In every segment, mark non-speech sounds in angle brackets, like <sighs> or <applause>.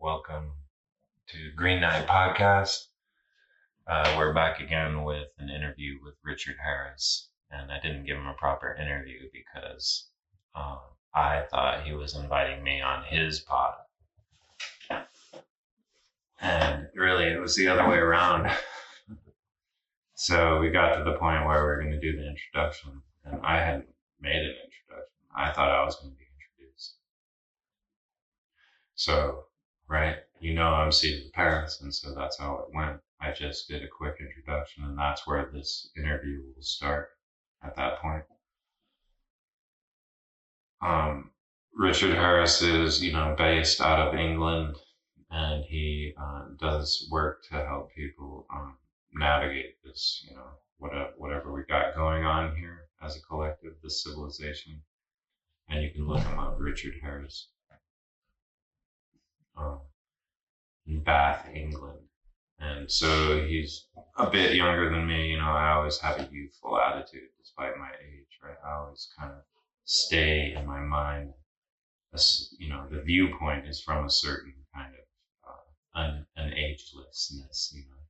welcome to Green Knight Podcast. Uh, we're back again with an interview with Richard Harris, and I didn't give him a proper interview because um, I thought he was inviting me on his pod. And really, it was the other way around. <laughs> so we got to the point where we were going to do the introduction, and I hadn't made an introduction. I thought I was going to be introduced. So, right, you know, I'm seated in Paris, and so that's how it went. I just did a quick introduction, and that's where this interview will start at that point. Um, Richard Harris is, you know, based out of England, and he uh, does work to help people um, navigate this, you know, whatever, whatever we got going on here as a collective, this civilization. And you can look him up, Richard Harris, um, in Bath, England. And so he's a bit younger than me. You know, I always have a youthful attitude despite my age, right? I always kind of stay in my mind. You know, the viewpoint is from a certain kind of uh, un, an agelessness, you know.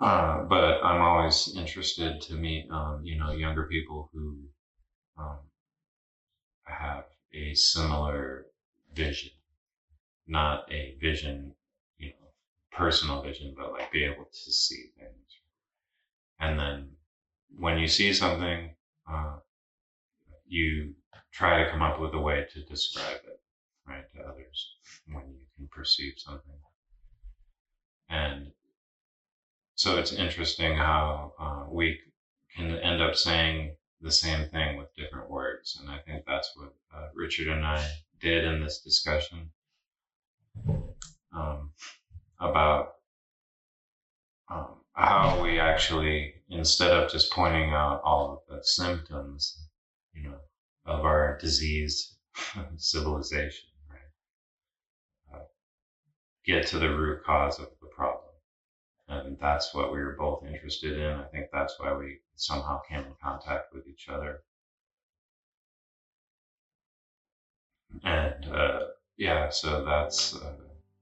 Uh, but I'm always interested to meet, um, you know, younger people who um, have a similar vision, not a vision you know, personal vision, but like be able to see things. And then when you see something, uh, you try to come up with a way to describe it, right, to others when you can perceive something. And so it's interesting how uh, we can end up saying the same thing with different words. And I think that's what uh, Richard and I did in this discussion. Um, about um, how we actually, instead of just pointing out all of the symptoms, you know, of our diseased <laughs> civilization, right, uh, get to the root cause of the problem. And that's what we were both interested in. I think that's why we somehow came in contact with each other. And uh, yeah, so that's. Uh,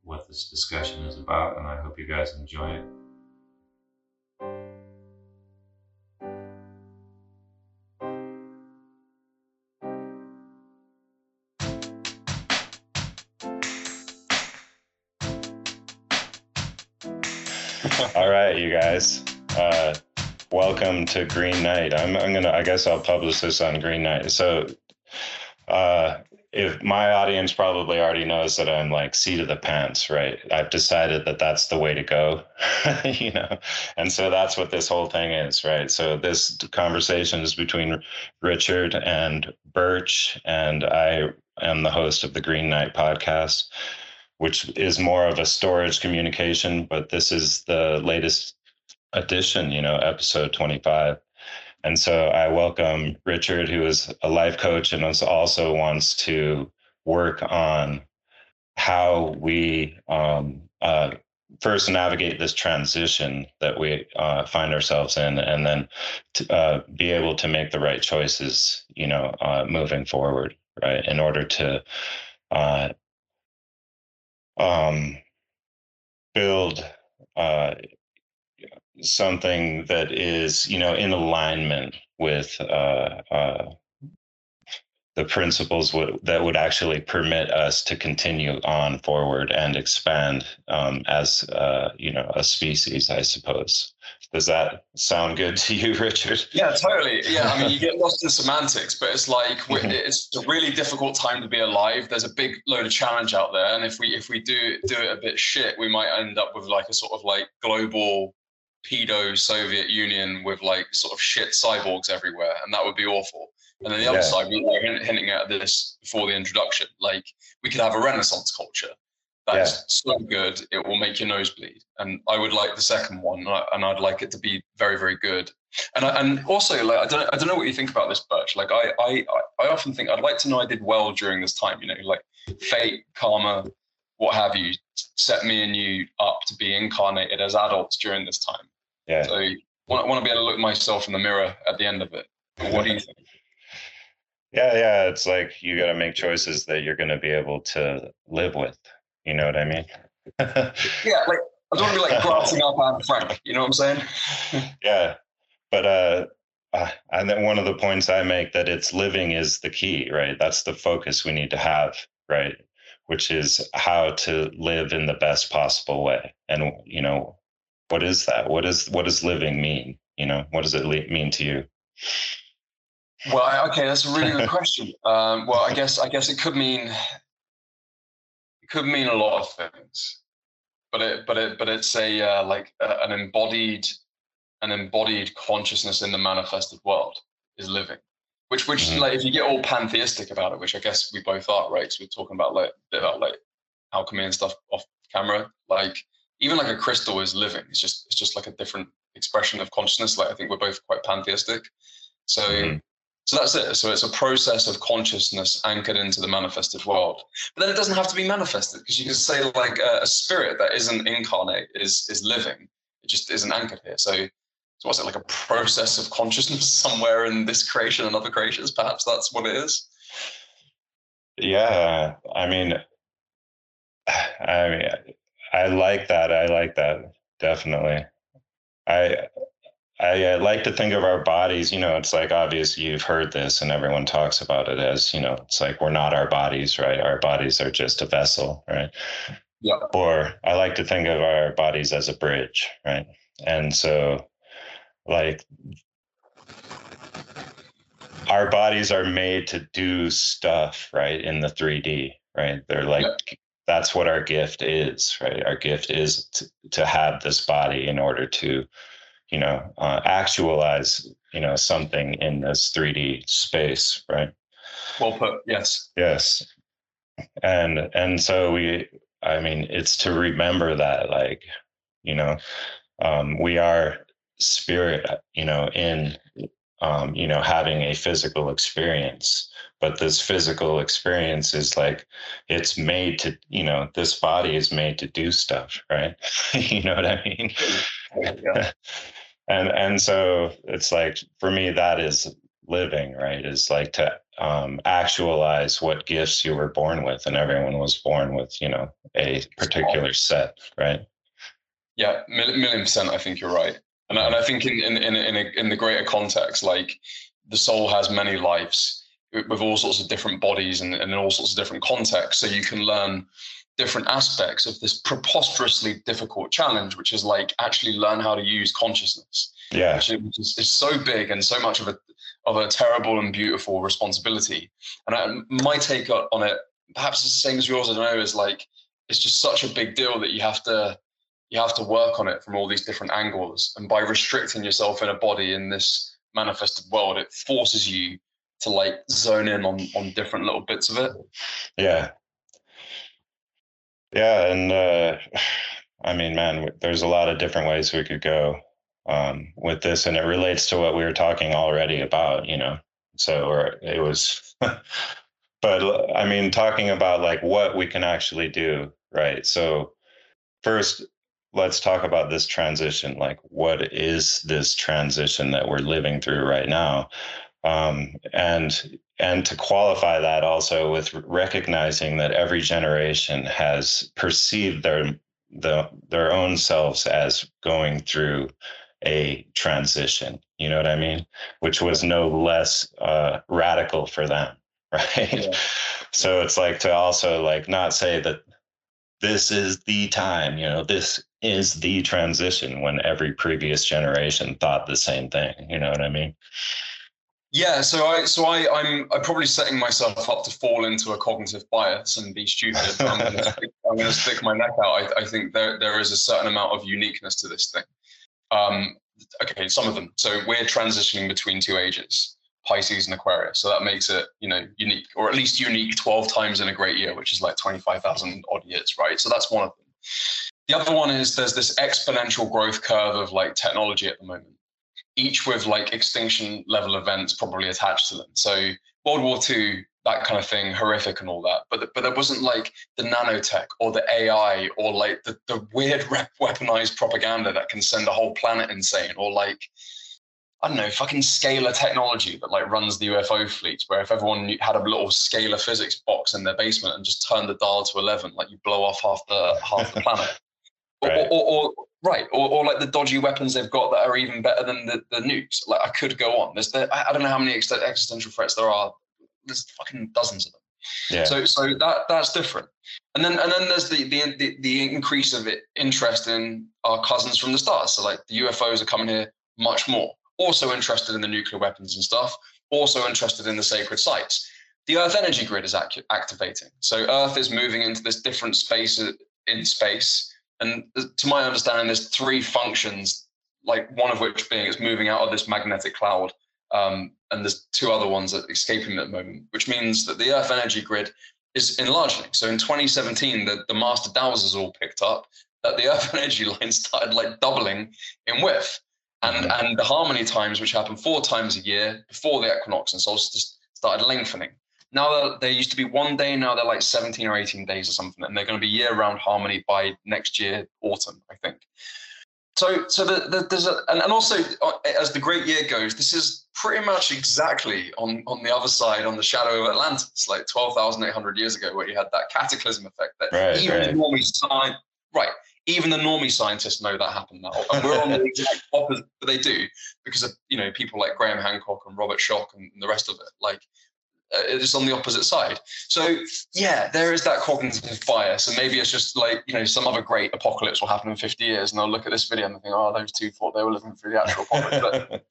what this discussion is about, and I hope you guys enjoy it. <laughs> All right, you guys. Uh, welcome to Green Knight. I'm, I'm gonna. I guess I'll publish this on Green Knight. So, uh, if my audience probably already knows that I'm like seat of the pants, right? I've decided that that's the way to go, <laughs> you know, and so that's what this whole thing is, right? So this conversation is between Richard and Birch, and I am the host of the Green Knight podcast, which is more of a storage communication, but this is the latest edition, you know, episode 25. And so I welcome Richard, who is a life coach and also wants to work on how we um, uh, first navigate this transition that we uh, find ourselves in, and then to, uh, be able to make the right choices, you know, uh, moving forward, right, in order to uh, um, build uh, something that is you know in alignment with uh, uh, the principles w- that would actually permit us to continue on forward and expand um, as uh, you know a species i suppose. Does that sound good to you <laughs> richard? Yeah totally. Yeah i mean you get lost in semantics but it's like mm-hmm. it's a really difficult time to be alive. There's a big load of challenge out there and if we if we do do it a bit shit we might end up with like a sort of like global pedo Soviet Union with like sort of shit cyborgs everywhere, and that would be awful. And then the other yeah. side, we were hinting at this before the introduction, like we could have a Renaissance culture that's yeah. so good it will make your nose bleed. And I would like the second one, and I'd like it to be very, very good. And I, and also like I don't I don't know what you think about this, Birch. Like I I I often think I'd like to know I did well during this time. You know, like fate, karma, what have you, set me and you up to be incarnated as adults during this time. Yeah. So I want, want to be able to look myself in the mirror at the end of it. What do you think? <laughs> Yeah, yeah. It's like you got to make choices that you're going to be able to live with. You know what I mean? <laughs> yeah, like I don't want to be like <laughs> glassing up Anne Frank. You know what I'm saying? yeah, but uh, uh, and then one of the points I make that it's living is the key, right? That's the focus we need to have, right? Which is how to live in the best possible way. And you know, what is that? What is what does living mean? You know, what does it mean to you? Well, okay, that's a really good <laughs> question. Um, well, I guess I guess it could mean it could mean a lot of things, but it but it but it's a uh, like uh, an embodied an embodied consciousness in the manifested world is living. Which which mm-hmm. like if you get all pantheistic about it, which I guess we both are, right? So we're talking about like about like alchemy and stuff off camera. Like even like a crystal is living. It's just it's just like a different expression of consciousness. Like I think we're both quite pantheistic. So mm-hmm. So that's it. So it's a process of consciousness anchored into the manifested world. But then it doesn't have to be manifested because you can say like a, a, spirit that isn't incarnate is is living. It just isn't anchored here. So, so what's it like a process of consciousness <laughs> somewhere in this creation and other creations? Perhaps that's what it is. Yeah, I mean, <sighs> I mean, I like that. I like that definitely. I I like to think of our bodies, you know, it's like obvious you've heard this and everyone talks about it as, you know, it's like we're not our bodies, right? Our bodies are just a vessel, right? Yeah. Or I like to think of our bodies as a bridge, right? And so, like, our bodies are made to do stuff, right? In the 3D, right? They're like, yeah. That's what our gift is, right? Our gift is to, to have this body in order to you know, uh, actualize, you know, something in this 3D space, right? Well put. Yes. Yes. And and so we, I mean, it's to remember that, like, you know, um, we are spirit, you know, in, um, you know, having a physical experience but this physical experience is like it's made to you know this body is made to do stuff right? <laughs> You know what i mean? Yeah. <laughs> and and so it's like for me that is living right? Is like to um, actualize what gifts you were born with and everyone was born with you know a particular set right? Yeah million percent i think you're right. And, and i think in in in, in, a, in the greater context like the soul has many lives with all sorts of different bodies and, and in all sorts of different contexts so you can learn different aspects of this preposterously difficult challenge, which is like actually learn how to use consciousness. Yeah, which, is, is so big and so much of a of a terrible and beautiful responsibility. And I, my take on it, perhaps it's the same as yours. I don't know. Is like it's just such a big deal that you have to you have to work on it from all these different angles. And by restricting yourself in a body in this manifested world, it forces you to like zone in on on different little bits of it. Yeah, yeah, and uh, <sighs> I mean, man, there's a lot of different ways we could go um, with this, and it relates to what we were talking already about, you know. So, or it was, <laughs> but I mean, talking about like what we can actually do, right? So, first, let's talk about this transition. Like, what is this transition that we're living through right now? Um, and and to qualify that also with recognizing that every generation has perceived their the, their own selves as going through a transition you know what i mean? Which was no less uh, radical for them <laughs> right? Yeah. so it's like to also like not say that this is the time you know this is the transition when every previous generation thought the same thing you know what i mean yeah, so I so I I'm I'm probably setting myself up to fall into a cognitive bias and be stupid. <laughs> I'm going to stick, I'm going to stick my neck out. I, I think there there is a certain amount of uniqueness to this thing. Um, okay, some of them. So we're transitioning between two ages, Pisces and Aquarius. So that makes it you know unique, or at least unique 12 times in a great year, which is like 25,000 odd years, right? So that's one of them. The other one is there's this exponential growth curve of like technology at the moment each with like extinction level events probably attached to them. So World War II, that kind of thing, horrific and all that. But but there wasn't like the nanotech or the AI or like the, the weird <laughs> weaponized propaganda that can send a whole planet insane or like I don't know, fucking scalar technology that like runs the UFO fleets, where if everyone had a little scalar physics box in their basement and just turned the dial to 11, like you blow off half the half the planet. <laughs> right. Or, or, or, right, or, or like the dodgy weapons they've got that are even better than the, the nukes. Like I could go on. There's the, I don't know how many existential threats there are. There's fucking dozens of them. Yeah. So so that that's different. And then and then there's the the the, the increase of it, interest in our cousins from the stars. So like the UFOs are coming here much more also interested in the nuclear weapons and stuff, also interested in the sacred sites. The Earth energy grid is act- activating. So Earth is moving into this different space uh, in space. And to my understanding, there's three functions, like one of which being it's moving out of this magnetic cloud. Um, and there's two other ones that escaping at the moment, which means that the Earth energy grid is enlarging. So in 2017, the, the master dowsers all picked up that the <laughs> Earth energy line started like doubling in width and mm-hmm. and the harmony times, which happen four times a year before the equinox and solstice, started lengthening. Now they used to be one day, now they're like 17 or 18 days or something, and they're going to be year-round harmony by next year autumn, I think. So, so the, the, there's a, and, and also uh, as the great year goes, this is pretty much exactly on on the other side, on the shadow of Atlantis, like 12,800 years ago, where you had that cataclysm effect that right, even right. normally sign, right, even the normie scientists know that happened now, and we're on the <laughs> exact opposite. But they do because of you know people like Graham Hancock and Robert Schoch and, the rest of it. Like it's on the opposite side. So yeah, there is that cognitive bias, and maybe it's just like you know some other great apocalypse will happen in 50 years, and they'll look at this video and think, oh, those two thought they were living through the actual apocalypse. But,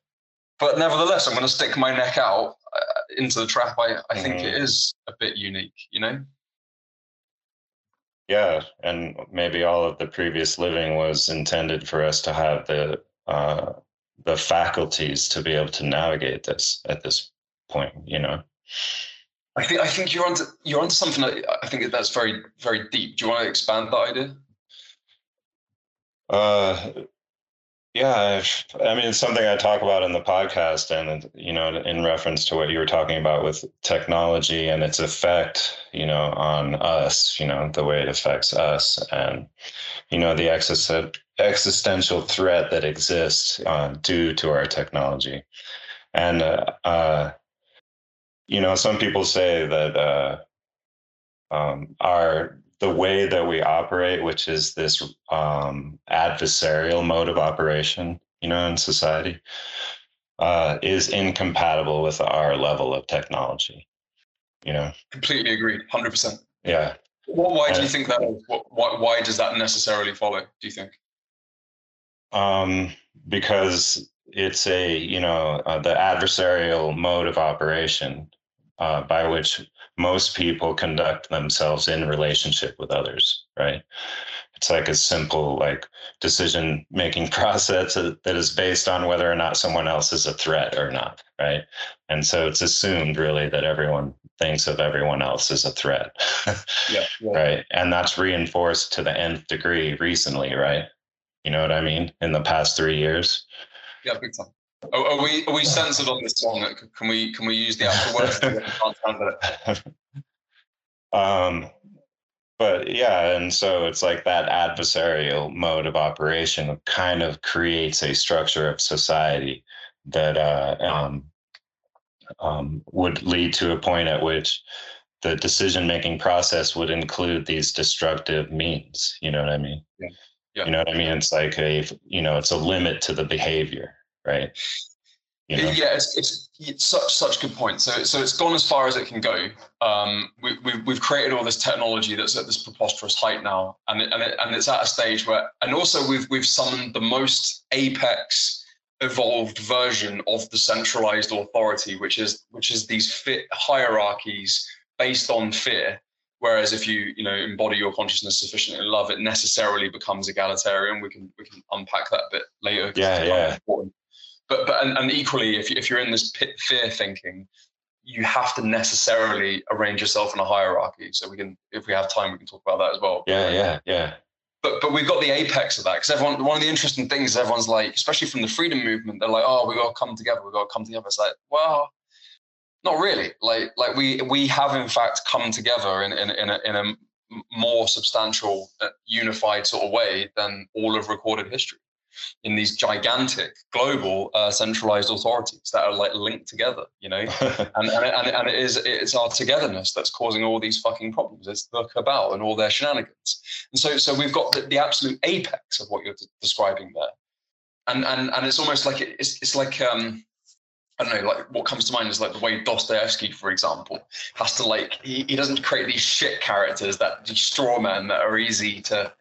<laughs> but nevertheless, I'm going to stick my neck out uh, into the trap. I I think mm-hmm. it is a bit unique, you know. Yeah, and maybe all of the previous living was intended for us to have the uh, the faculties to be able to navigate this at this point. You know. I think I think you're onto you're onto something that I think that's very very deep. Do you want to expand that idea? Uh, yeah, I mean, it's something I talk about in the podcast, and you know, in reference to what you were talking about with technology and its effect, you know, on us, you know, the way it affects us, and you know, the existential threat that exists uh, due to our technology, and uh, uh, you know, some people say that uh, um, our the way that we operate, which is this um, adversarial mode of operation, you know, in society, uh, is incompatible with our level of technology. You know, completely agreed, hundred percent. Yeah. Well, why do you think that is? Why, why does that necessarily follow? Do you think? Um, because it's a you know uh, the adversarial mode of operation uh, by which most people conduct themselves in relationship with others right? It's like a simple like decision making <laughs> process that is based on whether or not someone else is a threat or not right? And so it's assumed really that everyone thinks of everyone else as a threat <laughs> yeah, yeah. right? And that's reinforced to the nth degree recently right? You know what i mean? In the past three years. Yeah big time are, are, we are we censored on this song? Can we can we use the actual words? <laughs> um, but yeah, and so it's like that adversarial mode of operation kind of creates a structure of society that uh, um, um, would lead to a point at which the decision making process would include these destructive means. You know what I mean? Yeah. Yeah. You know what I mean? It's like a, you know, it's a limit to the behavior right? You know? Yeah, it's, it's, it's, such such good point. So so it's gone as far as it can go. Um, we, we, we've created all this technology that's at this preposterous height now, and it, and it, and it's at a stage where, and also we've we've summoned the most apex evolved version of the centralized authority, which is which is these fit hierarchies based on fear. Whereas if you you know embody your consciousness sufficiently in love, it necessarily becomes egalitarian. We can we can unpack that a bit later. Yeah, yeah. Important but but and, and equally, if you, if you're in this pit fear thinking, you have to necessarily arrange yourself in a hierarchy. So we can, if we have time, we can talk about that as well. Yeah, yeah, yeah. But but we've got the apex of that because everyone. One of the interesting things is everyone's like, especially from the freedom movement, they're like, oh, we got to come together. We got to come together. It's like, well, not really. Like like we we have in fact come together in in in a, in a more substantial, uh, unified sort of way than all of recorded history. In these gigantic global uh, centralized authorities that are like linked together, you know, <laughs> and, and, and, and it is it's our togetherness that's causing all these fucking problems. It's the cabal and all their shenanigans, and so so we've got the, the absolute apex of what you're d- describing there, and and and it's almost like it's it's like um I don't know, like what comes to mind is like the way Dostoevsky, for example, has to like he, he doesn't create these shit characters that these straw men that are easy to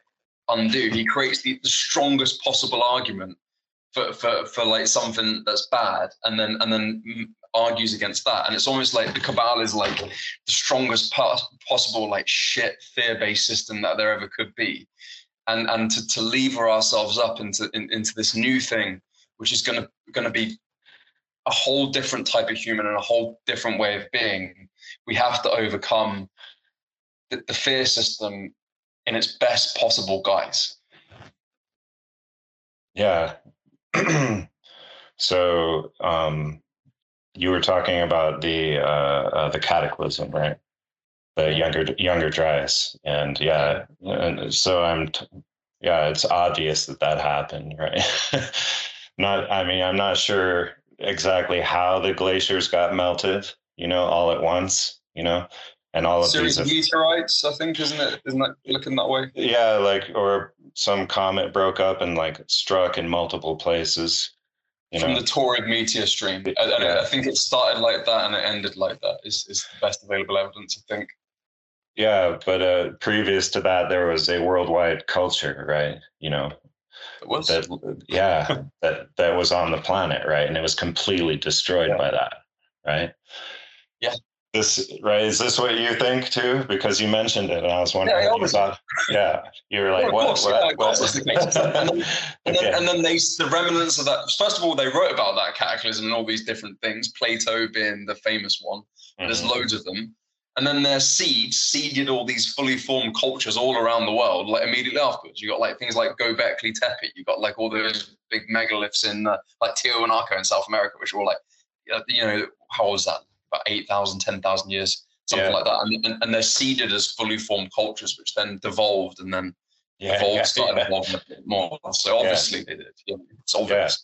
undo. He creates the, the strongest possible argument for, for for like something that's bad, and then and then argues against that. And it's almost like the cabal is like the strongest possible like shit fear based system that there ever could be, and and to to lever ourselves up into in, into this new thing, which is gonna gonna be a whole different type of human and a whole different way of being. We have to overcome the, the fear system in its best possible guise. Yeah. <clears throat> so um, you were talking about the uh, uh, the cataclysm, right? The younger younger Dryas, and yeah, and so I'm, t- yeah, it's obvious that that happened, right? <laughs> not, I mean, I'm not sure exactly how the glaciers got melted, you know, all at once, you know, and all of Series these meteorites, I think, isn't it? Isn't that looking that way? Yeah, like or some comet broke up and like struck in multiple places. You From know. the Taurid meteor stream, and yeah. I think it started like that and it ended like that. Is is the best available evidence, I think. Yeah, but uh, previous to that, there was a worldwide culture, right? You know, was. That, yeah, that that was on the planet, right? And it was completely destroyed yeah. by that, right? Yeah. This right? Is this what you think too? Because you mentioned it, and I was wondering. Yeah, you thought, yeah, you were like, what? Course, what, yeah, what? The and, then, and, then, and then they, the remnants of that. First of all, they wrote about that cataclysm and all these different things. Plato being the famous one. Mm-hmm. There's loads of them and then their seeds seeded all these fully formed cultures all around the world like immediately afterwards you got like things like gobekli tepe you got like all those big megaliths in uh, like tiwanaku in south america which were all like you know how was that about 8000 10000 years something yeah. like that and, and, and, they're seeded as fully formed cultures which then devolved and then yeah, evolved yeah, started evolving a bit more so obviously they did know, it's obvious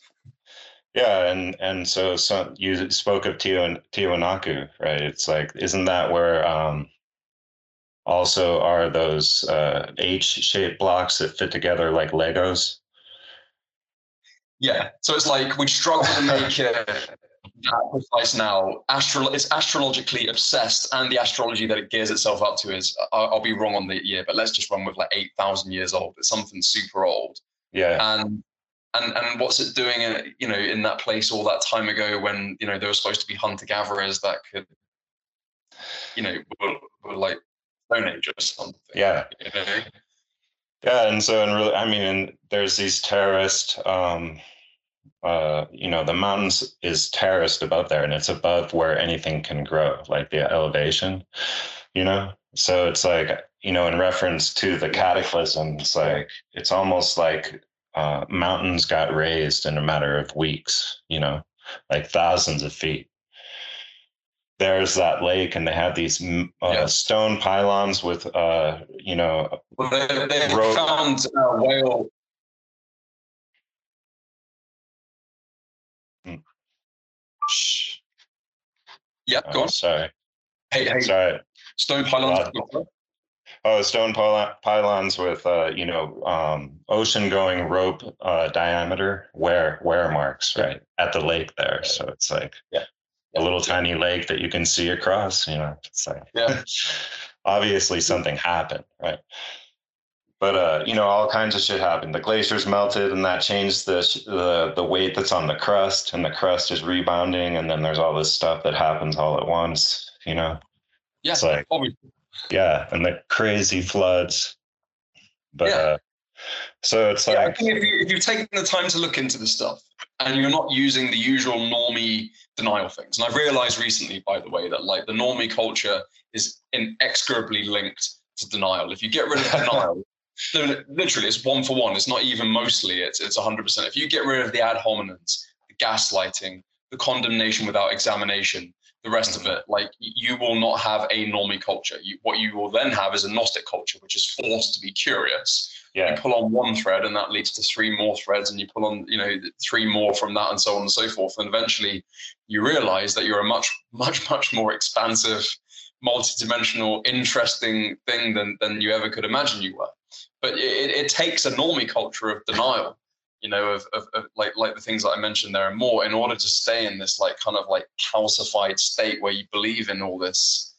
yeah, and and so, so you spoke of Tiwanaku, right? It's like, isn't that where um, also are those uh, H-shaped blocks that fit together like Legos? Yeah, so it's like we struggle to make <laughs> it precise now. Astro- it's astrologically obsessed, and the astrology that it gears itself up to is I'll, I'll be wrong on the year, but let's just run with like eight thousand years old. It's something super old. Yeah, and and and what's it doing in, uh, you know in that place all that time ago when you know there were supposed to be hunter gatherers that could you know were, were like stone age or something yeah you know? yeah and so and really i mean and there's these terrorist. um uh you know the mountains is terraced above there and it's above where anything can grow like the elevation you know so it's like you know in reference to the cataclysm it's like it's almost like uh, mountains got raised in a matter of weeks, you know, like thousands of feet. There's that lake, and they have these uh, yeah. stone pylons with, uh, you know, well, they, they found uh, whale. Yeah, go oh, on. Sorry. Hey, hey. Sorry. Stone pylons. Oh, stone pylons with uh, you know um, ocean-going rope uh, diameter wear wear marks right at the lake there. So it's like yeah. a little tiny lake that you can see across. You know, it's like yeah. <laughs> obviously something happened, right? But uh, you know, all kinds of shit happened. The glaciers melted, and that changed the the the weight that's on the crust, and the crust is rebounding, and then there's all this stuff that happens all at once. You know, yeah, it's like obviously yeah, and the crazy floods. But yeah. uh, so it's like yeah, I think if, you, if you've taken the time to look into the stuff and you're not using the usual normie denial things, and I've realized recently, by the way, that like the normie culture is inexorably linked to denial. If you get rid of <laughs> denial, no, literally, it's one for one. It's not even mostly. It's it's hundred percent. If you get rid of the ad hominems, the gaslighting, the condemnation without examination, the rest of mm-hmm. it. Like you will not have a normie culture. You, what you will then have is a Gnostic culture, which is forced to be curious. Yeah. You pull on one thread, and that leads to three more threads, and you pull on, you know, three more from that, and so on and so forth. And eventually, you realize that you're a much, <laughs> much, much more expansive, multi-dimensional, interesting thing than than you ever could imagine you were. But it, it takes a normie culture of denial you know, of, of, of, like like the things that I mentioned there and more, in order to stay in this like kind of like calcified state where you believe in all this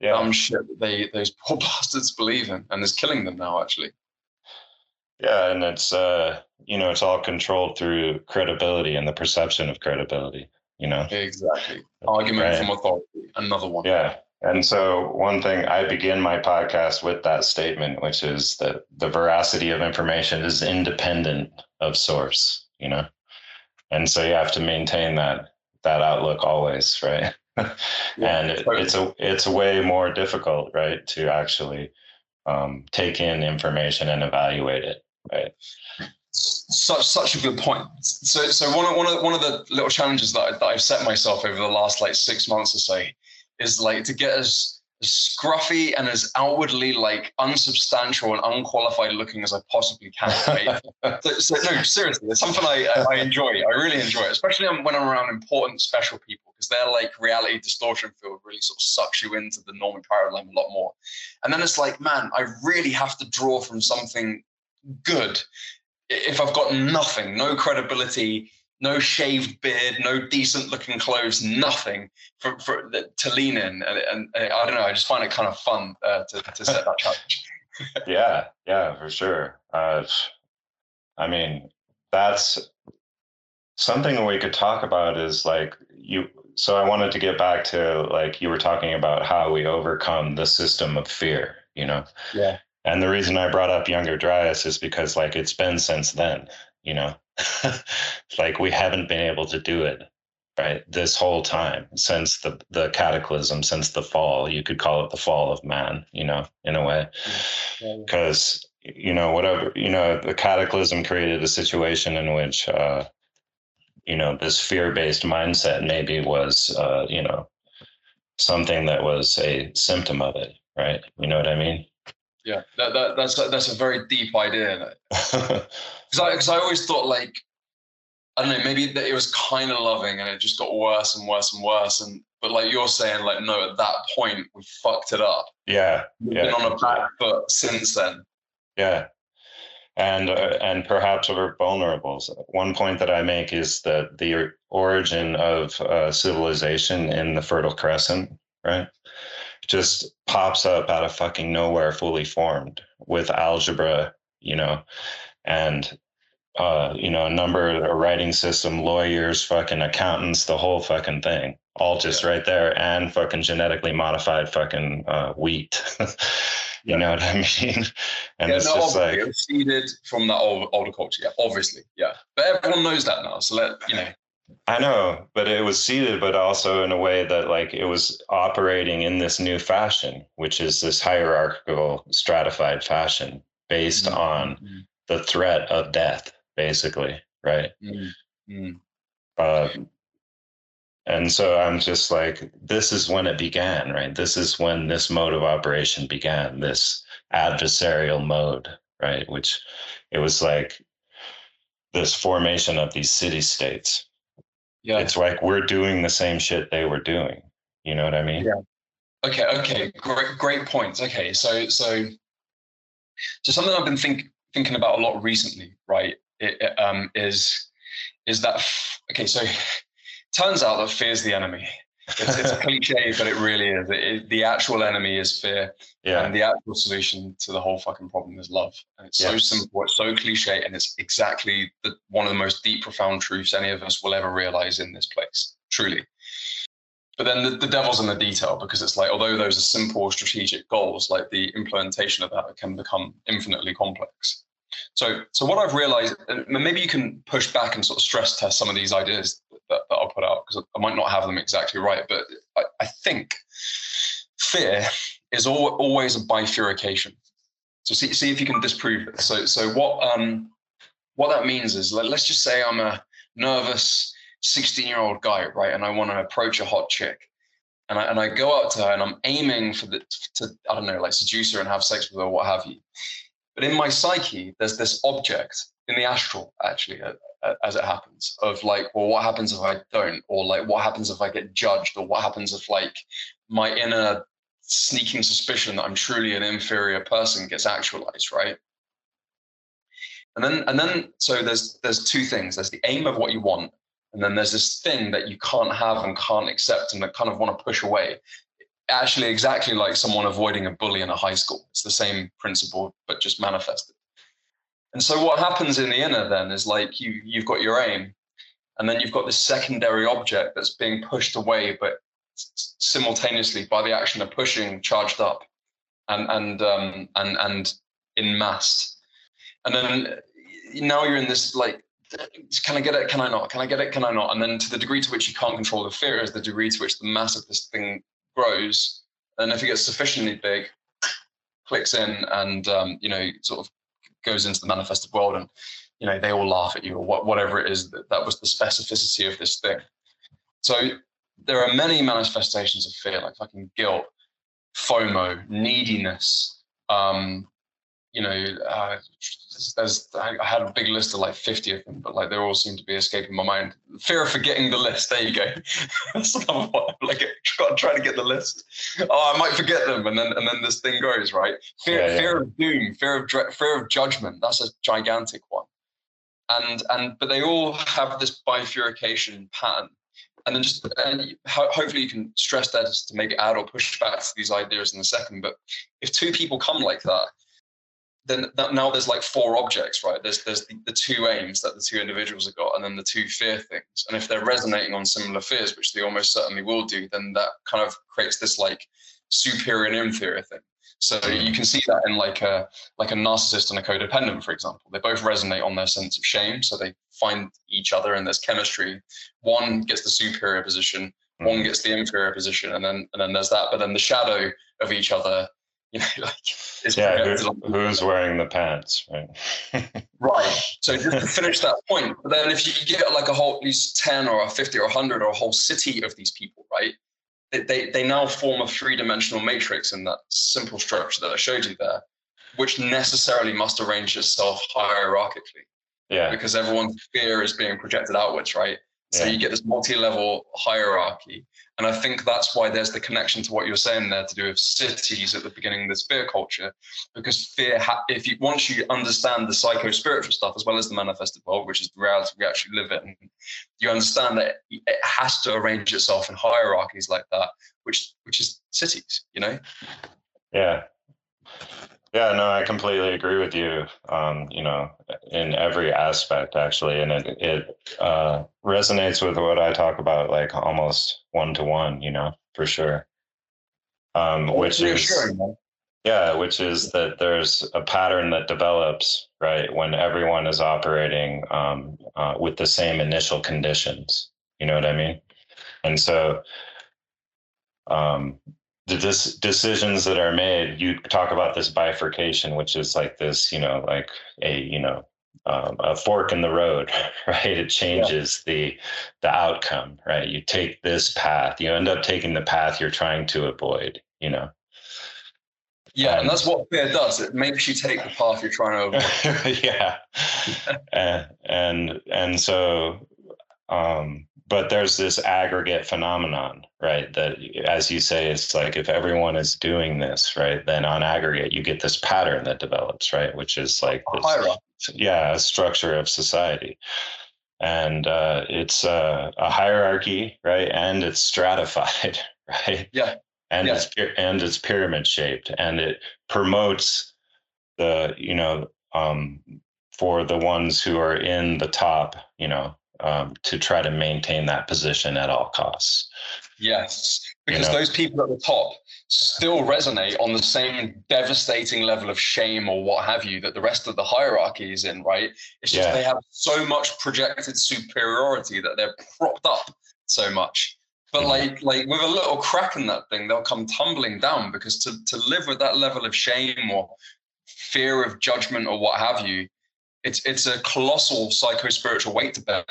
yeah. dumb shit that they those <laughs> poor bastards believe in, and is killing them now actually. Yeah, and it's uh, you know, it's all controlled through credibility and the perception of credibility. You know, exactly. Argument right. from authority. Another one. Yeah, and so, one thing I begin my podcast with that statement, which is that the veracity of information is independent of source, you know? And so you have to maintain that that outlook always, right? <laughs> yeah, and it, it's a it's way more difficult, right, to actually um, take in information and evaluate it, right? Such such a good point. So so one of one of one of the little challenges that, I, that I've set myself over the last like six months or so is like to get as, scruffy and as outwardly like unsubstantial and unqualified looking as I possibly can. Right? <laughs> so, so, no, seriously, it's something I, I enjoy. I really enjoy it, especially when I'm around important special people because their like reality distortion field really sort of sucks you into the normal paradigm a lot more. And then it's like, man, I really have to draw from something good if I've got nothing, no credibility, no shaved beard, no decent looking clothes, nothing for, for to lean in. And, and, and, I don't know, I just find it kind of fun uh, to, to set that challenge. <laughs> yeah, yeah, for sure. Uh, I mean, that's something we could talk about is like you. So I wanted to get back to like you were talking about how we overcome the system of fear, you know? Yeah. And the reason I brought up Younger Dryas is because like it's been since then, you know? <laughs> like we haven't been able to do it right this whole time since the the cataclysm since the fall. You could call it the fall of man you know in a way. Because you know whatever you know the cataclysm created a situation in which uh you know this fear-based mindset maybe was uh you know something that was a symptom of it right? You know what i mean? Yeah, that, that that's that's a very deep idea. <laughs> Because I, cause I always thought like I don't know, maybe that it was kind of loving and it just got worse and worse and worse. And but like you're saying, like no, at that point we fucked it up. Yeah, We've yeah. been on a back foot since then. Yeah, and uh, and perhaps we're vulnerable. One point that I make is that the origin of uh, civilization in the Fertile Crescent, right? just pops up out of fucking nowhere fully formed with algebra you know and uh, you know a number a writing system lawyers fucking accountants the whole fucking thing all just yeah. right there and fucking genetically modified fucking uh, wheat <laughs> you yeah. know what i <laughs> mean and yeah, it's no, just like seeded from that old, older culture yeah obviously yeah but everyone knows that now so let you know I know, but it was seeded, but also in a way that like it was operating in this new fashion, which is this hierarchical, stratified fashion based mm-hmm. on mm-hmm. The threat of death, basically, right? Mm-hmm. Uh, and so I'm just like, this is when it began, right? This is when this mode of operation began, this adversarial mode, right? Which it was like this formation of these city states yeah. It's like we're doing the same shit they were doing. You know what I mean? Yeah. Okay. Okay. Great. Great points. Okay. So so so something I've been think, thinking about a lot recently, right? It, it, um, is is that okay? So turns out that fear is the enemy. It's, it's a <laughs> cliche, but it really is. It, the actual enemy is fear, yeah. and the actual solution to the whole fucking problem is love. And it's yes. so simple, it's so cliche, and it's exactly the, one of the most deep, profound truths any of us will ever realize in this place. Truly. But then the, the devil's in the detail because it's like, although those are simple strategic goals, like the implementation of that can become infinitely complex. So, so what I've realized, maybe you can push back and sort of stress test some of these ideas that, that I'll put out because I might not have them exactly right, but I, I think fear is al- always a bifurcation. So see, see if you can disprove it. So, so what um, what that means is, let, let's just say I'm a nervous 16 year old guy, right, and I want to approach a hot chick. and I, and I go up to her and I'm aiming for the to I don't know like seduce her and have sex with her, what have you. But in my psyche, there's this object in the astral, actually, uh, uh, as it happens, of like, well, what happens if I don't, or like, what happens if I get judged, or what happens if like my inner sneaking suspicion that I'm truly an inferior person gets actualized, right? And then, and then, so there's there's two things. There's the aim of what you want, and then there's this thing that you can't have and can't accept and that kind of want to push away. Actually, exactly like someone avoiding a bully in a high school. It's the same principle, but just manifested. And so what happens in the inner then is like you you've got your aim, and then you've got this secondary object that's being pushed away, but simultaneously by the action of pushing, charged up, and and um, and and in mass. And then now you're in this like can I get it? Can I not? Can I get it? Can I not? And then to the degree to which you can't control the fear is the degree to which the mass of this thing grows. And if it gets sufficiently big, clicks in and um, you know sort of goes into the manifested world, and you know they all laugh at you or what, whatever it is that that was the specificity of this thing. So there are many manifestations of fear, like fucking guilt, FOMO, neediness, um, you know, uh, there's I had a big list of like 50 of them, but like they all seem to be escaping my mind. Fear of forgetting the list. There you go. <laughs> That's another one. <laughs> Like trying to get the list. Oh, I might forget them, and then and then this thing goes right. Fear, yeah, yeah. fear of doom, fear of fear of judgment. That's a gigantic one. And and but they all have this bifurcation pattern. And then just and hopefully you can stress that to make it add or push back to these ideas in a second. But if two people come like that, then that, now there's like four objects, right? There's there's the, the, two aims that the two individuals have got, and then the two fear things. And if they're resonating on similar fears, which they almost certainly will do, then that kind of creates this like superior and inferior thing. So you can see that in like a like a narcissist and a codependent, for example. They both resonate on their sense of shame, so they find each other and there's chemistry. One gets the superior position, one mm. gets the inferior position, and then and then there's that. But then the shadow of each other you know, <laughs> like yeah, who, who's wearing the pants, right? <laughs> right. So just to finish that point, but then if you get like a whole, these ten or a fifty or a hundred or a whole city of these people, right? They, they they now form a three-dimensional matrix in that simple structure that I showed you there, which necessarily must arrange itself hierarchically. Yeah. Because everyone's fear is being projected outwards, right? So yeah. you get this multi-level hierarchy. And I think that's why there's the connection to what you're saying there to do with cities at the beginning of this fear culture, because fear, ha- if you once you understand the psycho-spiritual stuff as well as the manifested world, which is the reality we actually live in, you understand that it has to arrange itself in hierarchies like that, which which is cities, you know. Yeah, yeah, no, I completely agree with you. Um, you know, in every aspect, actually, and it it uh, resonates with what I talk about, like almost one to one. You know, for sure. Um, which is yeah, which is that there's a pattern that develops right when everyone is operating um, uh, with the same initial conditions. You know what I mean? And so um, the dis- decisions that are made you talk about this bifurcation which is like this you know like a you know um, a fork in the road <laughs> right? It changes yeah. the the outcome right? You take this path you end up taking the path you're trying to avoid you know? Yeah and that's what fear does. It makes you take the path you're trying to <laughs> avoid. Yeah. <laughs> And, and and so um but there's this aggregate phenomenon right? That as you say it's like if everyone is doing this right then on aggregate you get this pattern that develops right? Which is like this, yeah a structure of society. And uh, it's uh, a hierarchy right? And it's stratified <laughs> right? Yeah. And yeah. it's and it's pyramid shaped and it promotes the you know um, for the ones who are in the top you know um, to try to maintain that position at all costs. Yes, because you know? those people at the top still resonate on the same devastating level of shame or what have you that the rest of the hierarchy is in, right? It's just yeah. they have so much projected superiority that they're propped up so much. But mm-hmm. like like with a little crack in that thing, they'll come tumbling down because to, to live with that level of shame or fear of judgment or what have you, it's it's a colossal psycho spiritual weight to bear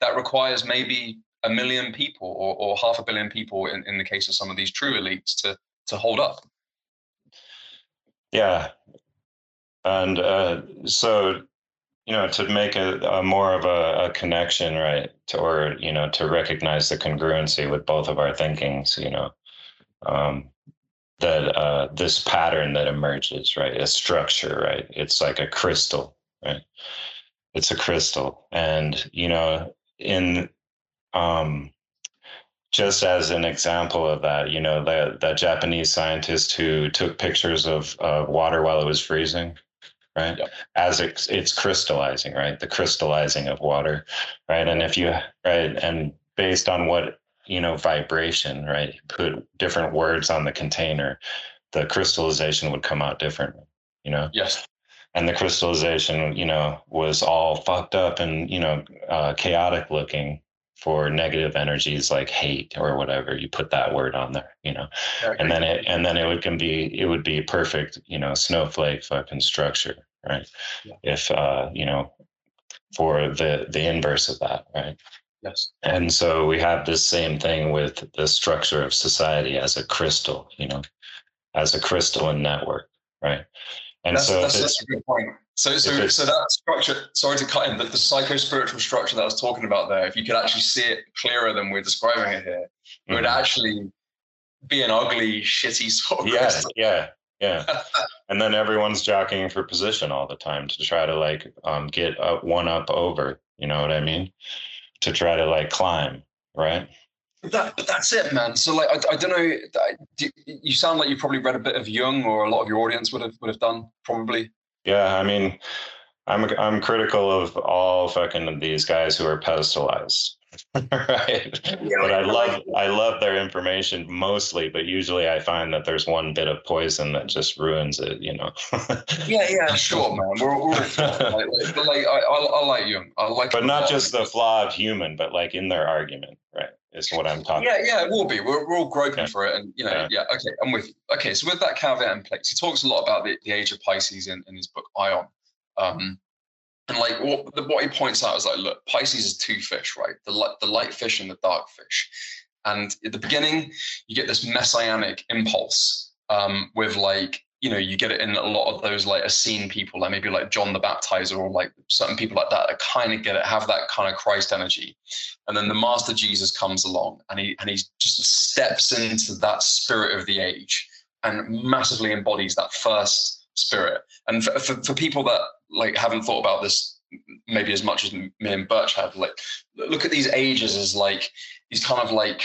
that requires maybe a million people or, or half a billion people in, in the case of some of these true elites to to hold up. Yeah, and uh, so you know to make a, a more of a, a, connection, right, to, or you know to recognize the congruency with both of our thinkings, you know. Um, that uh, this pattern that emerges, right? A structure, right? It's like a crystal, right? It's a crystal, and you know, in um, just as an example of that, you know, that that Japanese scientist who took pictures of uh, water while it was freezing, right? Yep. As it's, it's crystallizing, right? The crystallizing of water, right? And if you right, and based on what you know vibration right put different words on the container the crystallization would come out differently you know yes and the crystallization you know was all fucked up and you know uh, chaotic looking for negative energies like hate or whatever you put that word on there you know and then it and then it would can be it would be perfect you know snowflake fucking structure right yeah. if uh you know for the the inverse of that right Yes. And so we have this same thing with the structure of society as a crystal, you know, as a crystalline network, right? And that's, so that's, that's a good point. So, so, so that structure. Sorry to cut in, but the psycho spiritual structure that I was talking about there, if you could actually see it clearer than we're describing it here, it mm-hmm. would actually be an ugly, shitty <laughs> sort of yeah, crystal. Yeah, yeah. <laughs> and then everyone's jockeying for position all the time to try to like um, get up, one up over. You know what I mean? to try to like climb, right? That, but that's it, man. So like, I, I don't know. Do, you sound like you probably read a bit of Jung, or a lot of your audience would have would have done, probably. Yeah, I mean, I'm I'm critical of all fucking of these guys who are pedestalized. <laughs> right yeah, but i love i love their information mostly but usually i find that there's one bit of poison that just ruins it you know yeah <laughs> yeah sure man we're, we're <laughs> like, but like I, I, I like you i like but not just the flaw of human but like in their argument right is what i'm talking yeah yeah it will be we're, we're all groping yeah. for it and you know yeah. yeah. okay i'm with you okay so with that caveat in place he talks a lot about the, the age of pisces in, in his book Aion um and like what, the, what he points out is like, look, Pisces is two fish, right? The light, the light fish and the dark fish. And at the beginning, you get this messianic impulse um, with like, you know, you get it in a lot of those like Essene people, like maybe like John the Baptizer or like certain people like that that kind of get it, have that kind of Christ energy. And then the Master Jesus comes along and he and he just steps into that spirit of the age and massively embodies that first spirit. And for, for, for people that like haven't thought about this maybe as much as me and Birch have. Like, look at these ages as like these kind of like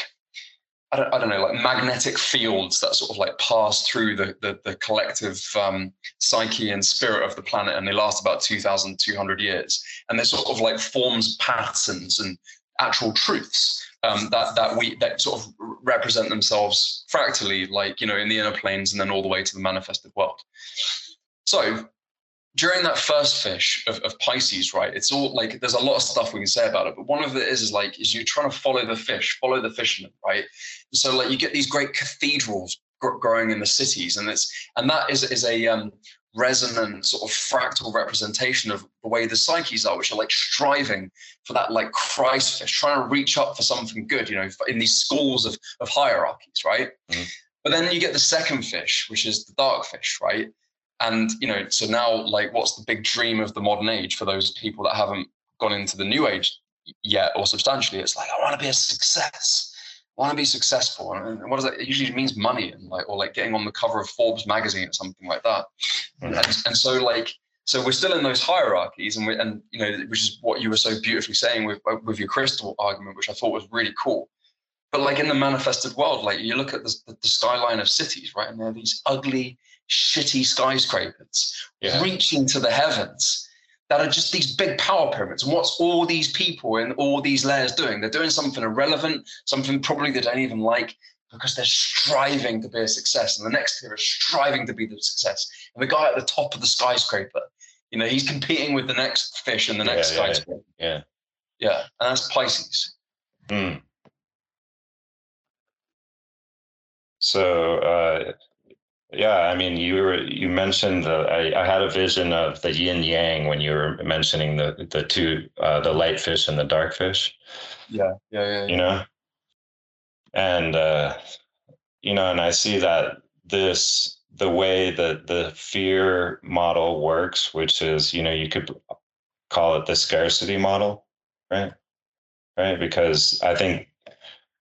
I don't, I don't know, like magnetic fields that sort of like pass through the the, the collective um, psyche and spirit of the planet, and they last about two thousand two hundred years, and they sort of like forms patterns and actual truths um, that that we that sort of represent themselves fractally, like you know, in the inner planes, and then all the way to the manifested world. So during that first fish of, of Pisces, right? It's all like there's a lot of stuff we can say about it, but one of it is is like is you're trying to follow the fish, follow the fisherman, right? So like you get these great cathedrals growing in the cities, and it's and that is is a um, resonant sort of fractal representation of the way the psyches are, which are like striving for that like Christ fish, trying to reach up for something good, you know, in these schools of of hierarchies, right? Mm-hmm. But then you get the second fish, which is the dark fish, right? And you know, so now like, what's the big dream of the modern age for those people that haven't gone into the new age yet or substantially? It's like I want to be a success. I want to be successful. And what does that? It usually means money and like, or like getting on the cover of Forbes magazine or something like that. Mm-hmm. And, and so like, so we're still in those hierarchies, and we, and you know, which is what you were so beautifully saying with with your crystal argument, which I thought was really cool. But like in the manifested world, like you look at the, the, skyline of cities, right, and there are these ugly, shitty skyscrapers yeah. reaching to the heavens that are just these big power pyramids. And what's all these people in all these layers doing? They're doing something irrelevant, something probably they don't even like because they're striving to be a success. And the next tier is striving to be the success. And the guy at the top of the skyscraper, you know, he's competing with the next fish and the next yeah, skyscraper. Yeah. Yeah. And that's Pisces. Hmm. So uh, Yeah, I mean, you were you mentioned the I, I had a vision of the yin yang when you were mentioning the the two uh, the light fish and the dark fish. Yeah, yeah, yeah. yeah. You know, and uh, you know, and I see that this the way that the fear model works, which is you know you could call it the scarcity model, right? Right, because I think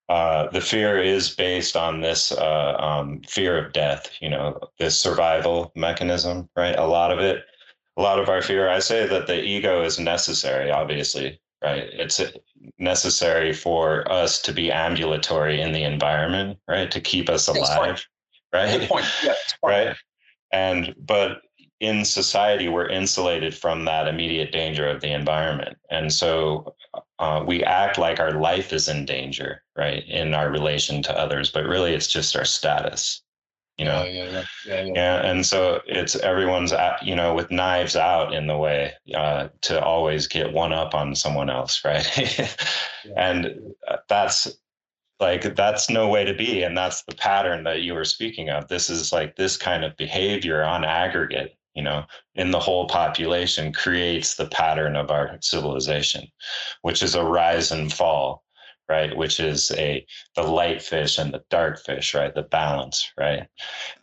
uh, the fear is based on this uh, um, fear of death, you know, this survival mechanism, right? A lot of it, a lot of our fear, I say that the ego is necessary, obviously, right? It's necessary for us to be ambulatory in the environment, right? To keep us alive, right? Good point. Yeah, right. And, but in society, we're insulated from that immediate danger of the environment. And so uh, we act like our life is in danger, right, in our relation to others, but really it's just our status, you know. Yeah, yeah, yeah, yeah, yeah. and so it's everyone's, you know, with knives out in the way uh, to always get one up on someone else, <laughs> right? And uh, that's like that's no way to be, and that's the pattern that you were speaking of. This is like this kind of behavior on aggregate you know, in the whole population creates the pattern of our civilization, which is a rise and fall, right? Which is a the light fish and the dark fish, right? The balance, right?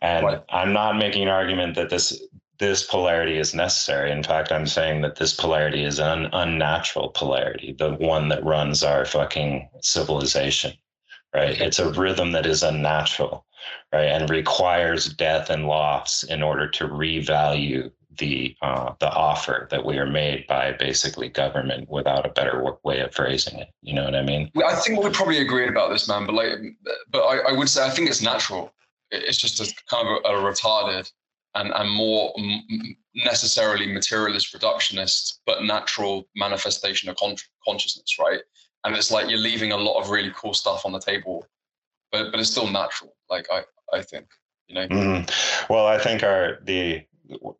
And right. I'm not making an argument that this this polarity is necessary. In fact, I'm saying that this polarity is an unnatural polarity, the one that runs our fucking civilization, right? It's a rhythm that is unnatural right, and requires death and loss in order to revalue the uh, the offer that we are made by basically government without a better way of phrasing it. You know what I mean? I think we probably agree about this, man. But like, but I, I would say I think it's natural. It's just a kind of a, a retarded and and more necessarily materialist reductionist, but natural manifestation of con- consciousness, right? And it's like you're leaving a lot of really cool stuff on the table but but it's still natural. Like I I think you know. Mm-hmm. Well, I think our the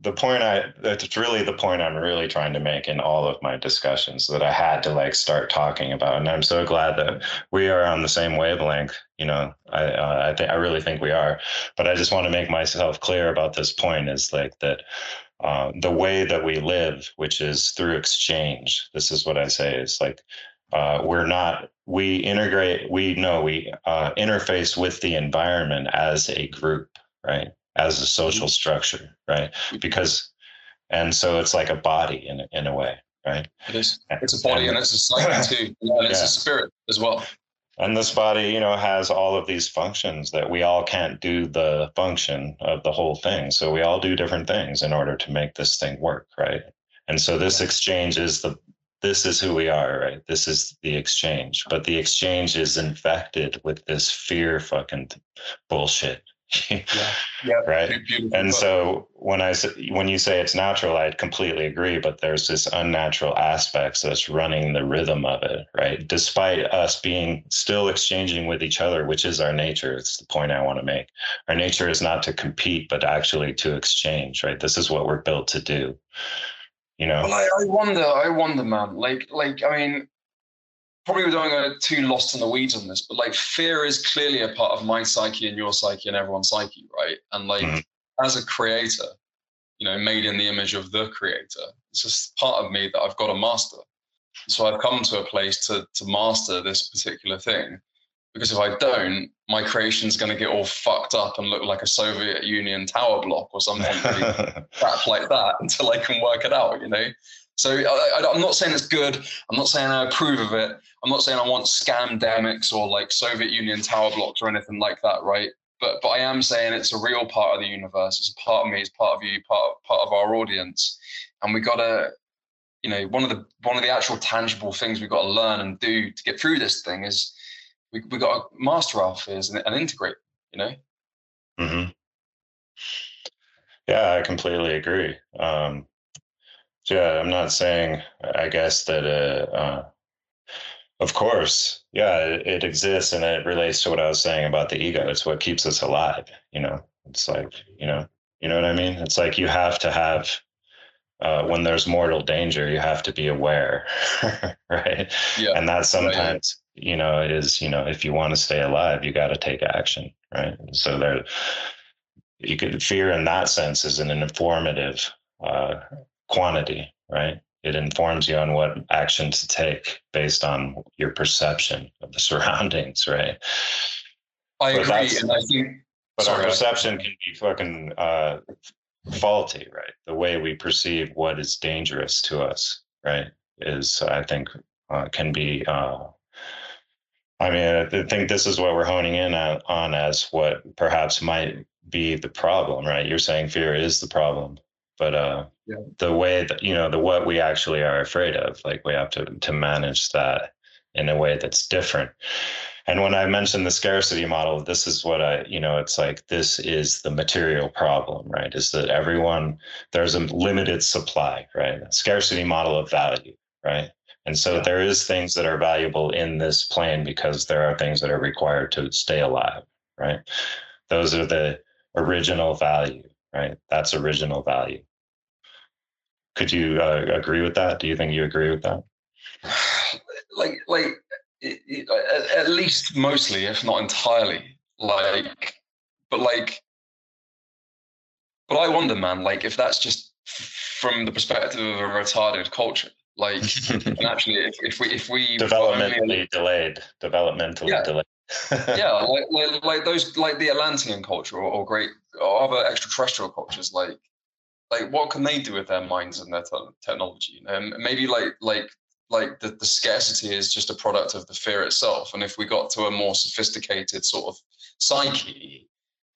the point I that's really the point I'm really trying to make in all of my discussions that I had to like start talking about, and I'm so glad that we are on the same wavelength. You know, I uh, I think I really think we are, but I just want to make myself clear about this point is like that. Uh, the way that we live, which is through exchange. This is what I say is like uh, we're not we integrate we know we uh, interface with the environment as a group right? As a social mm-hmm. structure right? Because and so it's like a body in, in a way right? It is. It's a body and, <coughs> and it's a psyche too. And it's yeah. a spirit as well. And this body you know has all of these functions that we all can't do the function of the whole thing. So we all do different things in order to make this thing work right? And so this exchange is the this is who we are, right? This is the exchange. But the exchange is infected with this fear fucking bullshit. yeah, <laughs> yeah, right. And so when I say when you say it's natural, I completely agree. But there's this unnatural aspect that's running the rhythm of it, right? Despite us being still exchanging with each other, which is our nature. It's the point I want to make. Our nature is not to compete, but actually to exchange, right? This is what we're built to do you know? Well, I, I wonder i wonder man like like i mean probably we don't go too lost in the weeds on this but like fear is clearly a part of my psyche and your psyche and everyone's psyche right? And like mm-hmm. as a creator you know made in the image of the creator it's just part of me that i've got to master. So i've come to a place to to master this particular thing because if I don't, my creation is going to get all fucked up and look like a Soviet Union tower block or something really <laughs> crap like that <laughs> until I can work it out, you know. So I, am not saying it's good. I'm not saying I approve of it. I'm not saying I want scam demics or like Soviet Union tower blocks or anything like that, right? But but I am saying it's a real part of the universe. It's a part of me. It's part of you. Part part of our audience, and we gotta, you know, one of the one of the actual tangible things we've got to learn and do to get through this thing is we we got to master our fears and, and integrate. You know. Mm-hmm. Yeah, I completely agree. Um, yeah, I'm not saying. I guess that. Uh, uh, of course, yeah, it, it, exists, and it relates to what I was saying about the ego. It's what keeps us alive. You know, it's like you know, you know what I mean. It's like you have to have uh, when there's mortal danger, you have to be aware, <laughs> right? Yeah. And that sometimes. You know, is you know, if you want to stay alive, you got to take action, right? So there, you could fear in that sense is an informative uh, quantity, right? It informs you on what action to take based on your perception of the <laughs> surroundings, right? I but agree, and I think. But sorry, our perception can be fucking uh, faulty, right? The way we perceive what is dangerous to us, right, is I think uh, can be. Uh, I mean, I think this is what we're honing in on as what perhaps might be the problem, right? You're saying fear is the problem, but uh, yeah. the way that you know the what we actually are afraid of, like we have to to manage that in a way that's different. And when I mentioned the scarcity model, this is what I, you know, it's like this is the material problem, right? Is that everyone there's a limited supply, right? A scarcity model of value, right? And so yeah. there is things that are valuable in this plane because there are things that are required to stay alive, right? Those are the original value, right? That's original value. Could you uh, agree with that? Do you think you agree with that? <sighs> Like, like, at least mostly, if not entirely. Like, but like, but I wonder, man. Like, if that's just from the perspective of a retarded culture, like, <laughs> actually, if, if we if we developmentally only, delayed, developmentally yeah, delayed. <laughs> yeah, like, like, like those like the Atlantean culture or, or great or other extraterrestrial cultures, like like what can they do with their minds and their te- technology? And maybe like like like the, the scarcity is just a product of the fear itself. And if we got to a more sophisticated sort of psyche,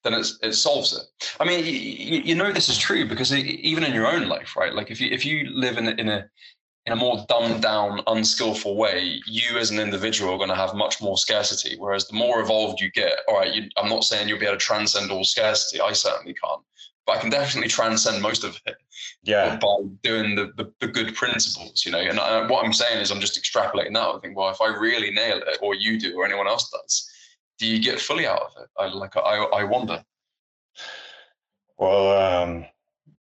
then it's, it solves it. I mean, you, you know this is true because even in your own life, right? Like if you if you live in in a in a more dumbed down, unskillful way, you as an individual are going to have much more scarcity. Whereas the more evolved you get, all right, you, I'm not saying you'll be able to transcend all scarcity. I certainly can't, but I can definitely transcend most of it. Yeah. By doing the, the, the good principles, you know. And I, what I'm saying is, I'm just extrapolating that. I think, well, if I really nail it, or you do, or anyone else does, do you get fully out of it? I like, I, I wonder. Well, um,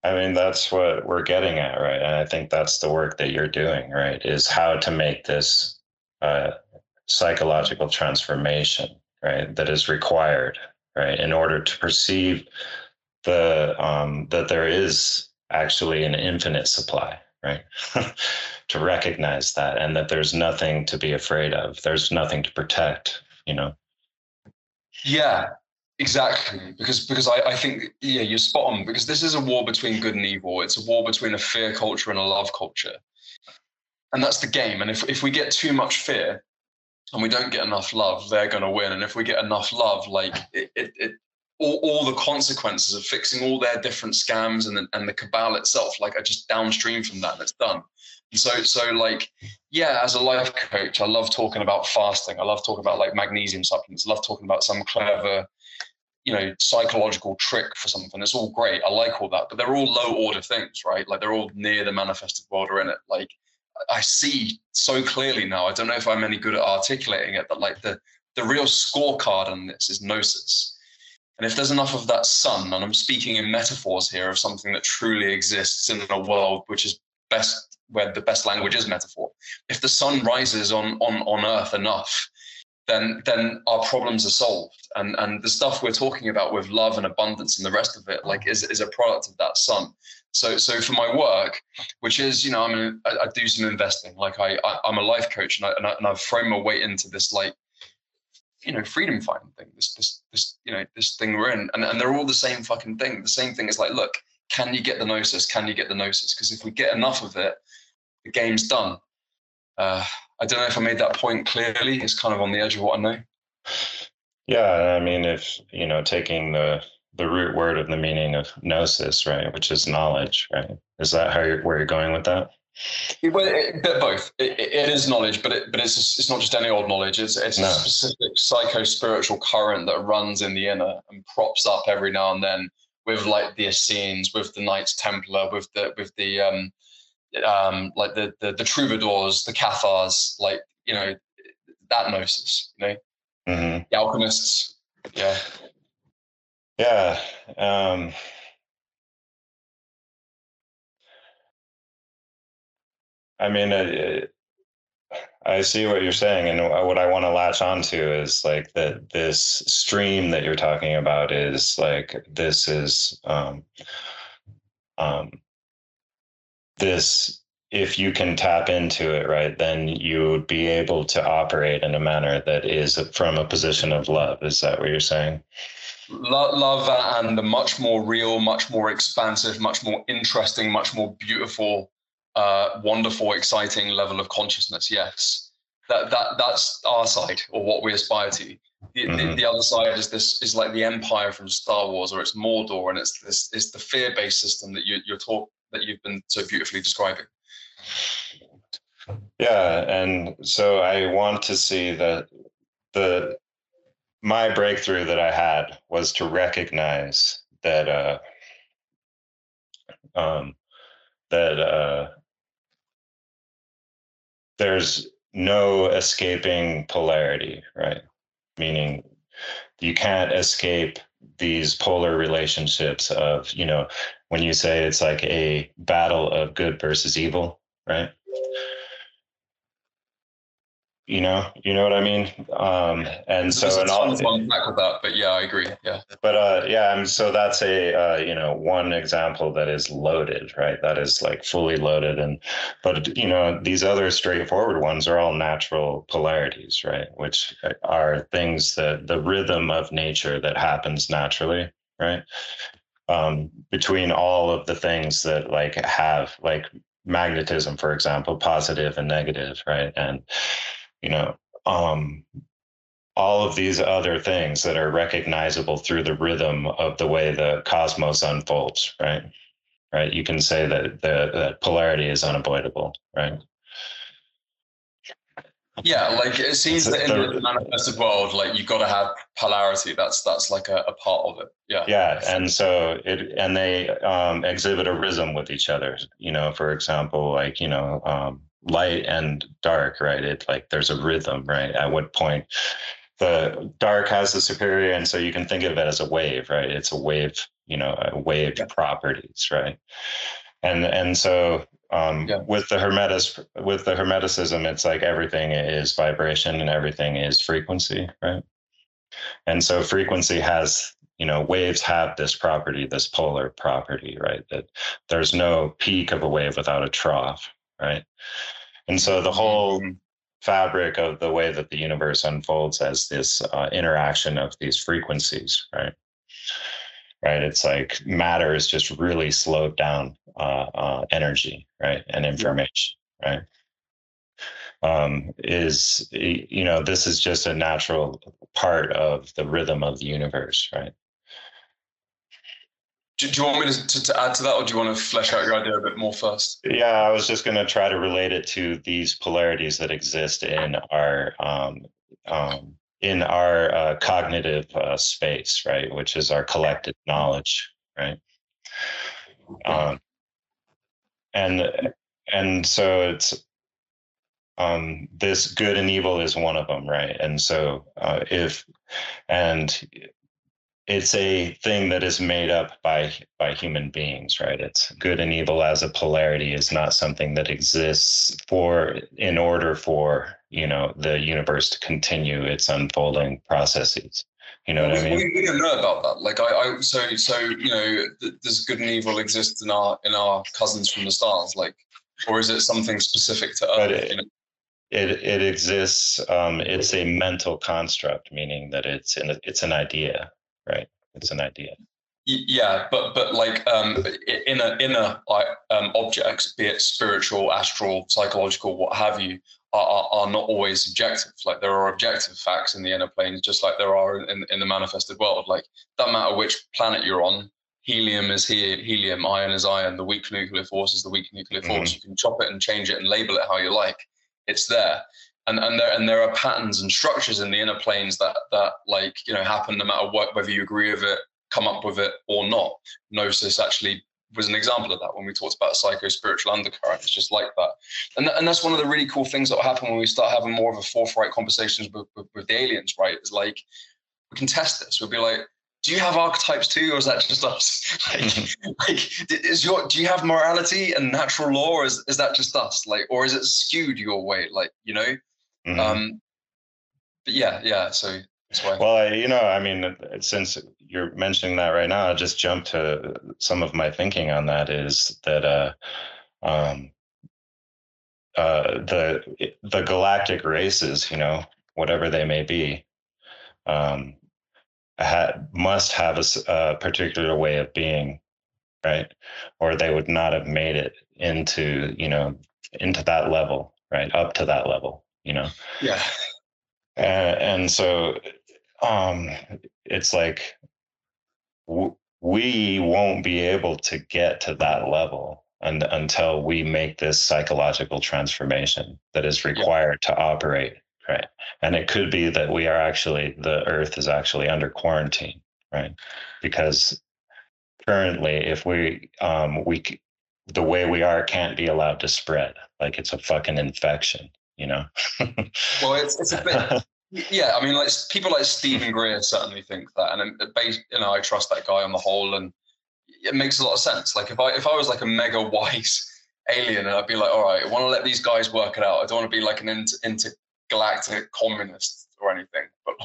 I mean, that's what we're getting at, right? And I think that's the work that you're doing, right? Is how to make this uh, psychological transformation, right? That is required, right, in order to perceive the um, that there is actually an infinite supply, right? <laughs> to recognize that, and that there's nothing to be afraid of. There's nothing to protect, you know. Yeah, Exactly, because because I, I think yeah you're spot on because this is a war between good and evil. It's a war between a fear culture and a love culture, and that's the game. And if if we get too much fear, and we don't get enough love, they're going to win. And if we get enough love, like it, it, it all, all the consequences of fixing all their different scams and the, and the cabal itself, like are just downstream from that, it's done. And so so like yeah, as a life coach, I love talking about fasting. I love talking about like magnesium supplements. I love talking about some clever you know psychological trick for something it's all great i like all that but they're all low order things right? Like they're all near the manifested world or in it. Like i see so clearly now i don't know if i'm any good at articulating it but like the the real scorecard on this is gnosis. And if there's enough of that sun and i'm speaking in metaphors here of something that truly exists in a world which is best where the best language is metaphor if the sun rises on on on earth enough then then our problems are solved. And and the stuff we're talking about with love and abundance and the rest of it, like is is a product of that sun. So so for my work, which is you know I mean I, do some investing. Like I, I am a life coach and I, and I and I've thrown my weight into this like you know freedom finding thing. This this this you know this thing we're in, and and they're all the same fucking thing. The same thing is like look, can you get the gnosis? Can you get the gnosis? Because if we get enough of it, the game's done. Uh, I don't know if I made that point clearly. It's kind of on the edge of what I know. Yeah, I mean, if you know, taking the the root word of the meaning of gnosis, right, which is knowledge, right? Is that how you're where you're going with that? Well, it, both. It, it is knowledge, but it, but it's just, it's not just any old knowledge. It's it's no. a specific psycho spiritual current that runs in the inner and props up every now and then with like the Essenes, with the Knights Templar, with the with the um, um, like the, the, the troubadours, the Cathars, like you know that gnosis, you know, mm-hmm. the alchemists, yeah, yeah. Um, I mean, uh, I see what you're saying, and what I want to latch onto is like that this stream that you're talking about is like this is um, um, this. If you can tap into it, right, then you would be able to operate in a manner that is from a position of love. Is that what you're saying? Love and the much more real, much more expansive, much more interesting, much more beautiful uh, wonderful, exciting level of consciousness. Yes, that that that's our side or what we aspire to. The, mm-hmm. the, the, other side is this is like the empire from Star Wars, or it's Mordor, and it's this is the fear-based system that you, you're talk that you've been so beautifully describing. Yeah, and so I want to see that the my breakthrough that I had was to recognize that uh, um, that uh, there's no escaping polarity, right? Meaning you can't escape these polar relationships of, you know, when you say it's like a battle of good versus evil, right? you know you know what i mean? Um and so and all back with that but yeah i agree. Yeah. But uh yeah and so that's a uh you know one example that is loaded right? That is like fully loaded and but you know these other straightforward ones are all natural polarities right? Which are things that the rhythm of nature that happens naturally right um between all of the things that like have like magnetism for example positive and negative right? And you know um, all of these other things that are recognizable through the rhythm of the way the cosmos unfolds right? Right? You can say that the that polarity is unavoidable right yeah like it seems that in the manifested world like you've got to have polarity that's that's like a, a part of it yeah yeah and so it and they um, exhibit a rhythm with each other you know for example like you know um, light and dark, right? It like there's a rhythm, right? At what point the dark has the superior, and so you can think of it as a wave, right? It's a wave, you know, a wave yeah. properties, right? And and so um, yeah. with the hermetis with the hermeticism, it's like everything is vibration and everything is frequency, right? And so frequency has you know waves have this property this polar property right that there's no peak of a wave without a trough right? And so the whole mm-hmm. fabric of the way that the universe unfolds as this uh, interaction of these frequencies, right? Right. It's like matter is just really slowed down uh, uh, energy, right, and information, right. Um, is you know this is just a natural part of the rhythm of the universe, right? Do, do, you want me to, to, to, add to that, or do you want to flesh out your idea a bit more first? Yeah, I was just going to try to relate it to these polarities that exist in our um, um, in our uh, cognitive uh, space, right, which is our collective knowledge, right? Um, and and so it's um, this good and evil is one of them, right? And so uh, if and it's a thing that is made up by by human beings right it's good and evil as a polarity is not something that exists for in order for you know the universe to continue its unfolding processes you know what I mean? We, we, don't know about that. Like I, I, so so you know, th- does good and evil exist in our in our cousins from the stars? Like, or is it something specific to Earth? It, you know? it it exists. Um, it's a mental construct, meaning that it's an it's an idea, right? It's an idea. Yeah, but but like um, inner inner um, objects, be it spiritual, astral, psychological, what have you, are, are, are, not always subjective. Like there are objective facts in the inner planes, just like there are in, in the manifested world. Like doesn't matter which planet you're on, helium is here, helium, iron is iron, the weak nuclear force is the weak nuclear force. Mm-hmm. You can chop it and change it and label it how you like. It's there and and there and there are patterns and structures in the inner planes that that like you know happen no matter what whether you agree with it come up with it or not gnosis actually was an example of that when we talked about psycho spiritual undercurrent it's just like that and, th- and that's one of the really cool things that will happen when we start having more of a forthright conversations with, with, with the aliens right it's like we can test this we'll be like do you have archetypes too, or is that just us? <laughs> like, like, is your do you have morality and natural law, or is, is that just us? Like, or is it skewed your way? Like, you know, Mm-hmm. Um, but yeah, yeah. So well, I, you know, I mean, since you're mentioning that right now, I'll just jump to some of my thinking on that is that uh, um, uh, the the galactic races, you know, whatever they may be, um, ha- must have a, a particular way of being, right? Or they would not have made it into, you know, into that level, right? Up to that level, you know. Yeah. And so um, it's like w- we won't be able to get to that level and, until we make this psychological transformation that is required yeah. to operate right? And it could be that we are actually the earth is actually under quarantine right? Because currently if we um we the way we are can't be allowed to spread like it's a fucking infection you know? Well it's, it's a bit <laughs> Yeah, I mean, like people like Steven Greer certainly think that, and based, you know, I trust that guy on the whole, and it makes a lot of sense. Like if I if I was like a mega <laughs> wise alien, and I'd be like, all right, I want to let these guys work it out. I don't want to be like an inter- intergalactic communist or anything, but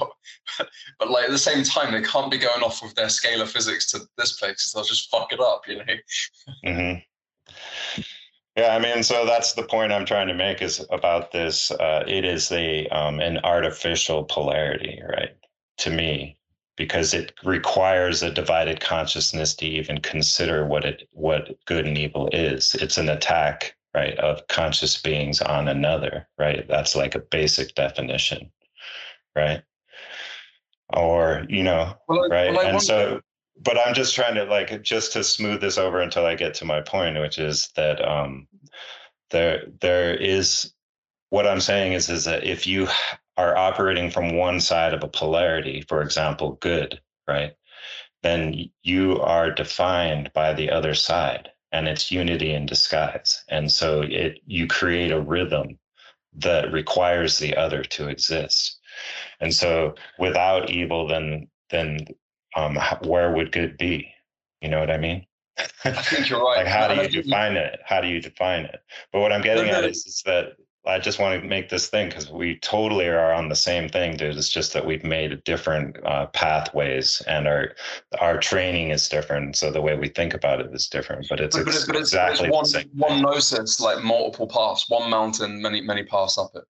<laughs> but like at the same time, they can't be going off with their scalar physics to this place. They'll just fuck it up, you know. Mm-hmm. Yeah, I mean, so that's the point I'm trying to make is about this. Uh, it is a um, an artificial polarity, right? To me, because it requires a divided consciousness to even consider what it what good and evil is. It's an attack, right, of conscious beings on another, right? That's like a basic definition, right? Or you know, well, right? Well, and so but I'm just trying to like just to smooth this over until I get to my point, which is that um, there there is what I'm saying is is that if you are operating from one side of a polarity, for example, good, right, then you are defined by the other side, and it's unity in disguise, and so it you create a rhythm that requires the other to exist, and so without evil, then then um, where would good be? You know what I mean? I think <laughs> you're right. like, how do you define it? How do you define it? But what I'm getting at is, is that I just want to make this thing because we totally are on the same thing, dude. It's just that we've made different uh, pathways, and our our training is different, so the way we think about it is different. But it's, but, ex- but it's exactly it's one, one gnosis, like multiple paths, one mountain, many many paths up it.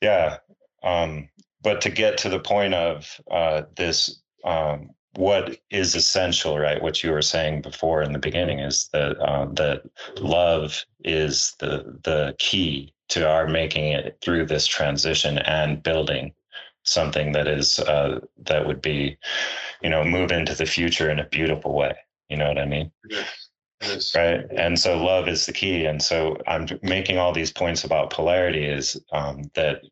Yeah, um, but to get to the point of uh, this um, what is essential, right? What you were saying before in the beginning is that uh, that love is the the key to our making it through this transition and building something that is uh, that would be, you know, move into the future in a beautiful way. You know what I mean? Yes. Right. And so love is the key. And so I'm making all these points about polarity is um, that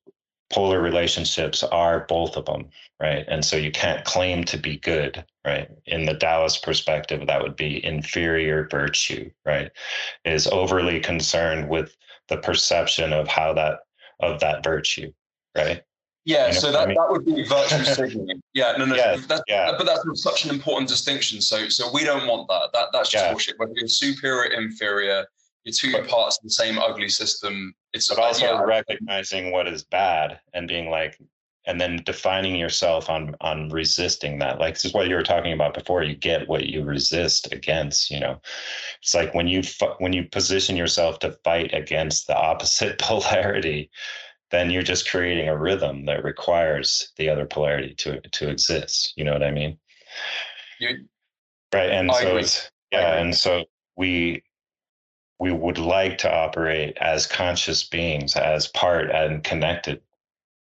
polar relationships are both of them, right? And so you can't claim to be good, right? In the Taoist perspective, that would be inferior virtue, right? Is overly concerned with the perception of how that of that virtue, right? Yeah, you know so that, I mean? that would be <laughs> virtue signaling. Yeah, no, no, yeah, that's, yeah. but that's such an important distinction. So, so we don't want that. That that's just yeah. bullshit. Whether you're superior, inferior, you're two but, parts of the same ugly system. It's but also yeah. recognizing what is bad and being like, and then defining yourself on on resisting that. Like this is what you were talking about before. You get what you resist against. You know, it's like when you when you position yourself to fight against the opposite <laughs> polarity, then you're just creating a rhythm that requires the other polarity to to exist. You know what I mean? You, right, and I so agree. it's yeah, and so we we would like to operate as conscious beings, as part and connected,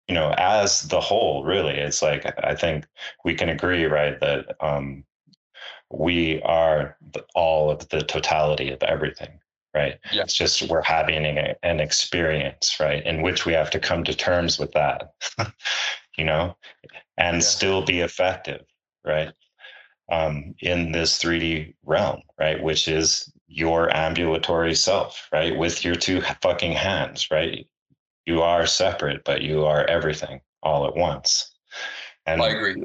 you know, as the whole, really. It's like, I think we can agree, right, that um, we are the, all of the totality of everything, right? Yeah. It's just we're having an, an experience, right, in which we have to come to terms with that, <laughs> you know, and yeah. still be effective, right? Um, in this 3D realm, right? Which is your ambulatory self, right? With your two fucking hands, right? You are separate, but you are everything all at once. And I agree.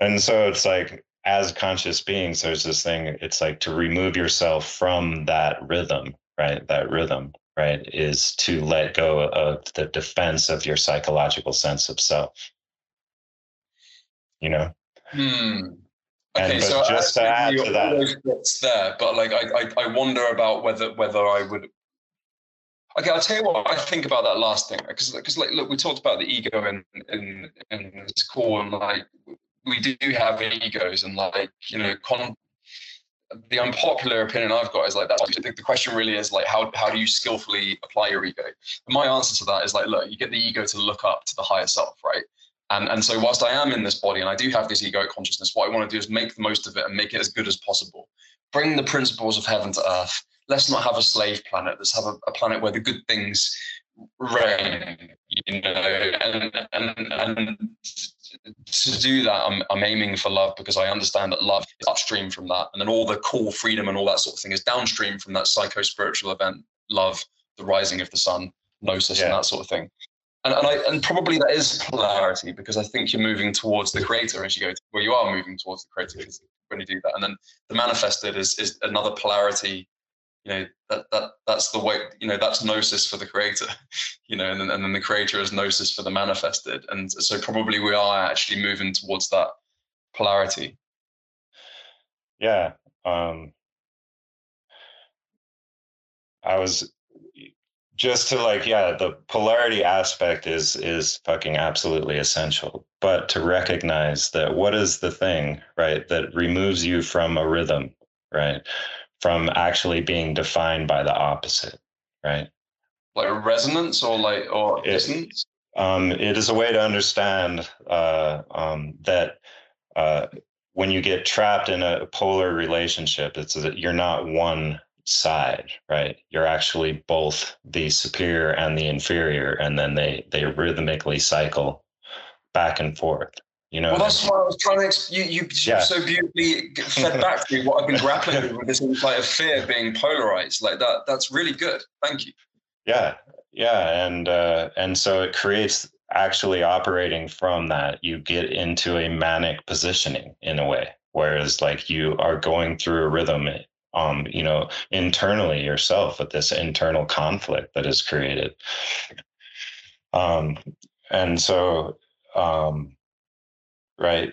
And so it's like, as conscious beings, there's this thing, it's like to remove yourself from that rhythm, right? That rhythm right, is to let go of the defense of your psychological sense of self. You know? Hmm. And Okay, but so just to I, add to that, those there, but like I, I, I wonder about whether whether I would. Okay, I'll tell you what I think about that last thing because because like look, we talked about the ego in in in this call and like we do have egos and like you know con. The unpopular opinion I've got is like that. The, the question really is like how how do you skillfully apply your ego? And my answer to that is like look, you get the ego to look up to the higher self, right? And, and so whilst I am in this body and I do have this egoic consciousness, what I want to do is make the most of it and make it as good as possible. Bring the principles of heaven to earth. Let's not have a slave planet. Let's have a, a planet where the good things reign, you know, and, and, and to do that, I'm, I'm aiming for love because I understand that love is upstream from that. And then all the core freedom and all that sort of thing is downstream from that psycho spiritual event, love, the rising of the sun, gnosis, and that sort of thing and and, I, and probably that is polarity because I think you're moving towards the creator as you go. To, well, you are moving towards the creator when you do that, and then the manifested is is another polarity. You know that that that's the way. You know that's gnosis for the creator. <laughs> You know, and then and then the creator is gnosis for the manifested, and so probably we are actually moving towards that polarity. yeah. Um, I was just to like, yeah, the polarity aspect is is fucking absolutely essential. But to recognize that what is the thing, right, that removes you from a rhythm, right, from actually being defined by the opposite, right? Like resonance or like or It- dissonance. um, it is a way to understand uh, um, that uh, when you get trapped in a polar relationship, it's that you're not one side, right? You're actually both the superior and the inferior, and then they they rhythmically cycle back and forth. You know, Well, I that's mean? why I was trying to. ex- You, you Yeah. so beautifully fed back to me what I've been grappling with, with this insight of fear being polarized. Like that. That's really good. Thank you. yeah, yeah, and uh, and so it creates actually operating from that. You get into a manic positioning in a way, whereas like you are going through a rhythm um, you know, internally yourself with this internal conflict that is created. Um, and so, um, right,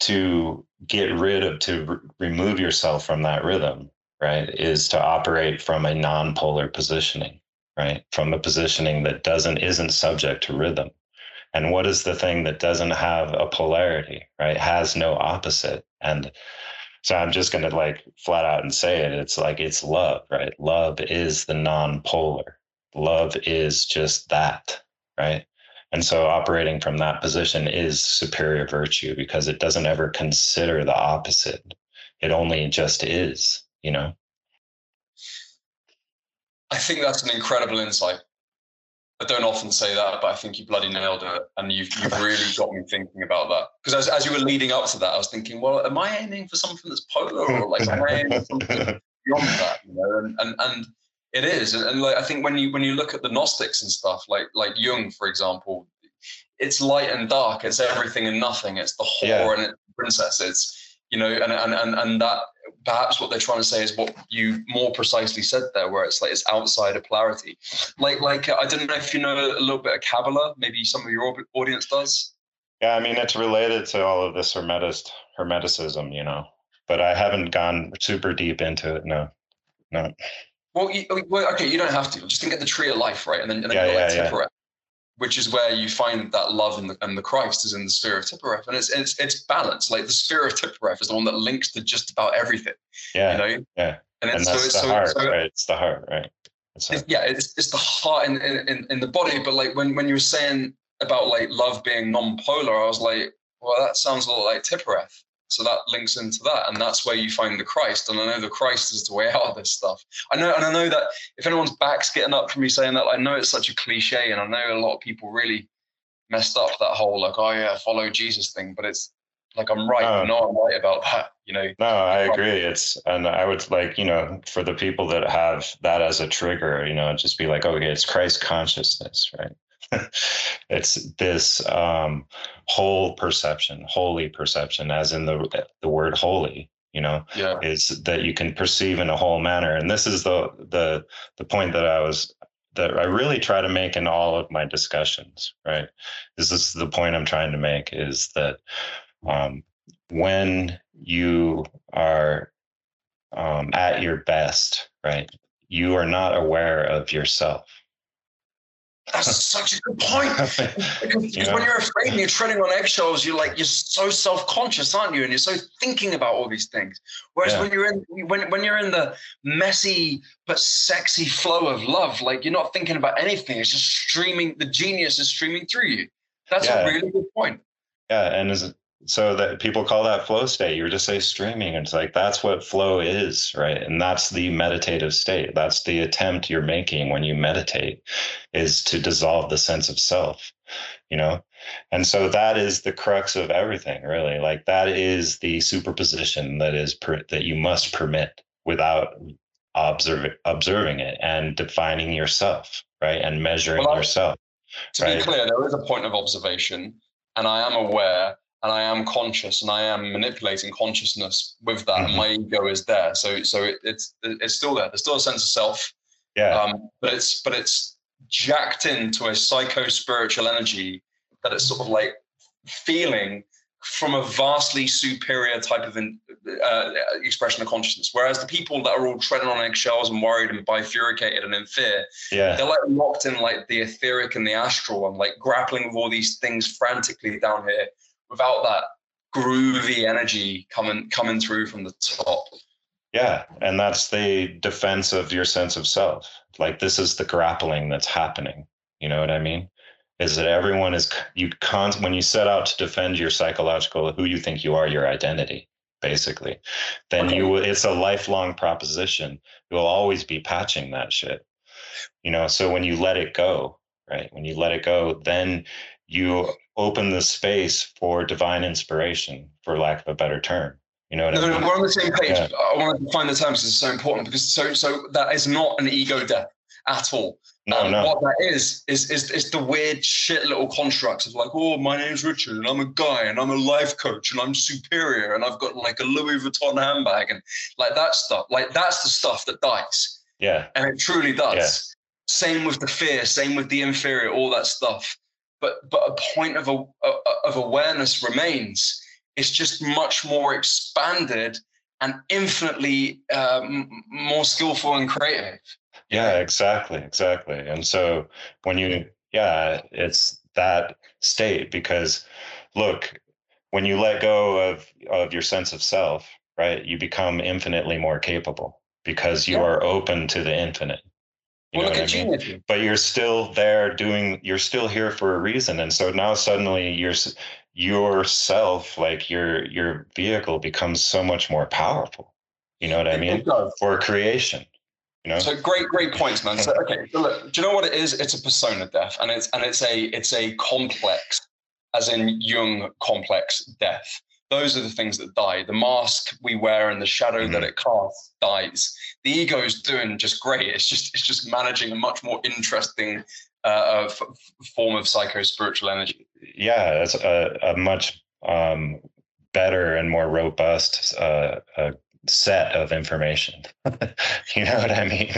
to get rid of, to remove yourself from that rhythm, right, is to operate from a non-polar positioning, right, from a positioning that doesn't, isn't subject to rhythm. And what is the thing that doesn't have a polarity, right, has no opposite? And so I'm just going to like flat out and say it. It's like it's love, right? Love is the non-polar. Love is just that, right? And so operating from that position is superior virtue because it doesn't ever consider the opposite. It only just is, you know? I think that's an incredible insight. I don't often say that, but I think you bloody nailed it, and you've you've really got me thinking about that. Because as, as you were leading up to that, I was thinking, well, am I aiming for something that's polar, or like am I aiming for something <laughs> beyond that? You know, and and, and it is, and, and like I think when you when you look at the Gnostics and stuff, like like Jung, for example, it's light and dark, it's everything and nothing, it's the whore Yeah. and it's the princess, it's you know, and and and and that perhaps what they're trying to say is what you more precisely said there, where it's like it's outside of polarity. Like like I don't know if you know a little bit of Kabbalah, maybe some of your audience does. Yeah, I mean, it's related to all of this hermetist, hermeticism, you know, but I haven't gone super deep into it. No, no. Well, you, well, okay, you don't have to. Just think of the tree of life, right? And then, and then Yeah, yeah, yeah. Which is where you find that love and the, and the Christ is in the sphere of Tiphareth. And it's, it's, it's balanced. Like the sphere of Tiphareth is the one that links to just about everything, Yeah. you know? yeah. And, And so, it's, the so, heart, so right? It's the heart, right? It's it's, yeah, it's, it's the heart in, in, in the body. But like when, when you were saying about like love being non-polar, I was like, well, that sounds a lot like Tiphareth. So that links into that, and that's where you find the Christ. And I know the Christ is the way <laughs> out of this stuff. I know, and I know that if anyone's back's getting up from me saying that, I know it's such a cliche, and I know a lot of people really messed up that whole like, oh yeah, follow Jesus thing. But it's like I'm right. Oh. I know I'm right about that. You know, No, I agree. It's and I would like you know for the people that have that as a trigger, you know, just be like, oh, okay, it's Christ consciousness, right? It's this um, whole perception, holy perception, as in the the word holy. You know, yeah, is that you can perceive in a whole manner, and this is the the the point that I was that I really try to make in all of my discussions, right? This is the point I'm trying to make is that um, when you are um, at your best, right, you are not aware of yourself. That's such a good point. <laughs> Because, know? when you're afraid and you're treading on eggshells, you're like you're so self-conscious, aren't you? And you're so thinking about all these things. Whereas yeah. when you're in when when you're in the messy but sexy flow of love, like you're not thinking about anything. It's just streaming. The genius is streaming through you. That's yeah. a really good point. Yeah, and as so that people call that flow state. You were just say streaming. It's like that's what flow is right? And that's the meditative state. That's the attempt you're making when you meditate is to dissolve the sense of self you know? And so that is the crux of everything really. Like that is the superposition that is per, that you must permit without observe, observing it and defining yourself right? And measuring well, yourself to right? be clear there is a point of observation and i am aware and I am conscious and I am manipulating consciousness with that. Mm-hmm. my ego is there, so so it, it's it's still there. There's still a sense of self. Yeah. Um, but it's but it's jacked into a psycho spiritual energy that it's sort of like feeling from a vastly superior type of in, uh, expression of consciousness. Whereas the people that are all treading on eggshells and worried and bifurcated and in fear, yeah. they're like locked in like the etheric and the astral and like grappling with all these things frantically down here without that groovy energy coming coming through from the top. Yeah, and that's the defense of your sense of self. Like this is the grappling that's happening. You know what I mean? Is that everyone is you con when you set out to defend your psychological who you think you are, your identity, basically, then okay. you it's a lifelong proposition. You'll always be patching that shit. You know, so when you let it go, right? When you let it go, then you open the space for divine inspiration, for lack of a better term. You know what no, I mean? No, We're on the same page. Yeah. I want to define the terms because it's so important because so so that is not an ego death at all. No, um, no. What that is is is is the weird shit little constructs of like, oh, my name's Richard and I'm a guy and I'm a life coach and I'm superior and I've got like a Louis Vuitton handbag and like that stuff. Like that's the stuff that dies. Yeah. And it truly does. Yeah. Same with the fear, same with the inferior, all that stuff but but a point of a, of awareness remains. It's just much more expanded and infinitely um, more skillful and creative. Yeah, exactly, exactly. And so when you, yeah, it's that state because, look, when you let go of of your sense of self, right, you become infinitely more capable because you yeah. are open to the infinite. You well, know what I mean? But you're still there doing. You're still here for a reason, and so now suddenly you're yourself, like your your vehicle, becomes so much more powerful. You know what I mean? For creation. You know? So great, great points, man. So okay, so look, do you know what it is? It's a persona death, and it's and it's a it's a complex, as in Jung complex death those are the things that die. The mask we wear and the shadow mm-hmm. that it casts dies. The ego is doing just great. It's just it's just managing a much more interesting uh, f- form of psycho spiritual energy. Yeah, it's a, a much um, better and more robust uh, uh, set of information. <laughs> you know what I mean?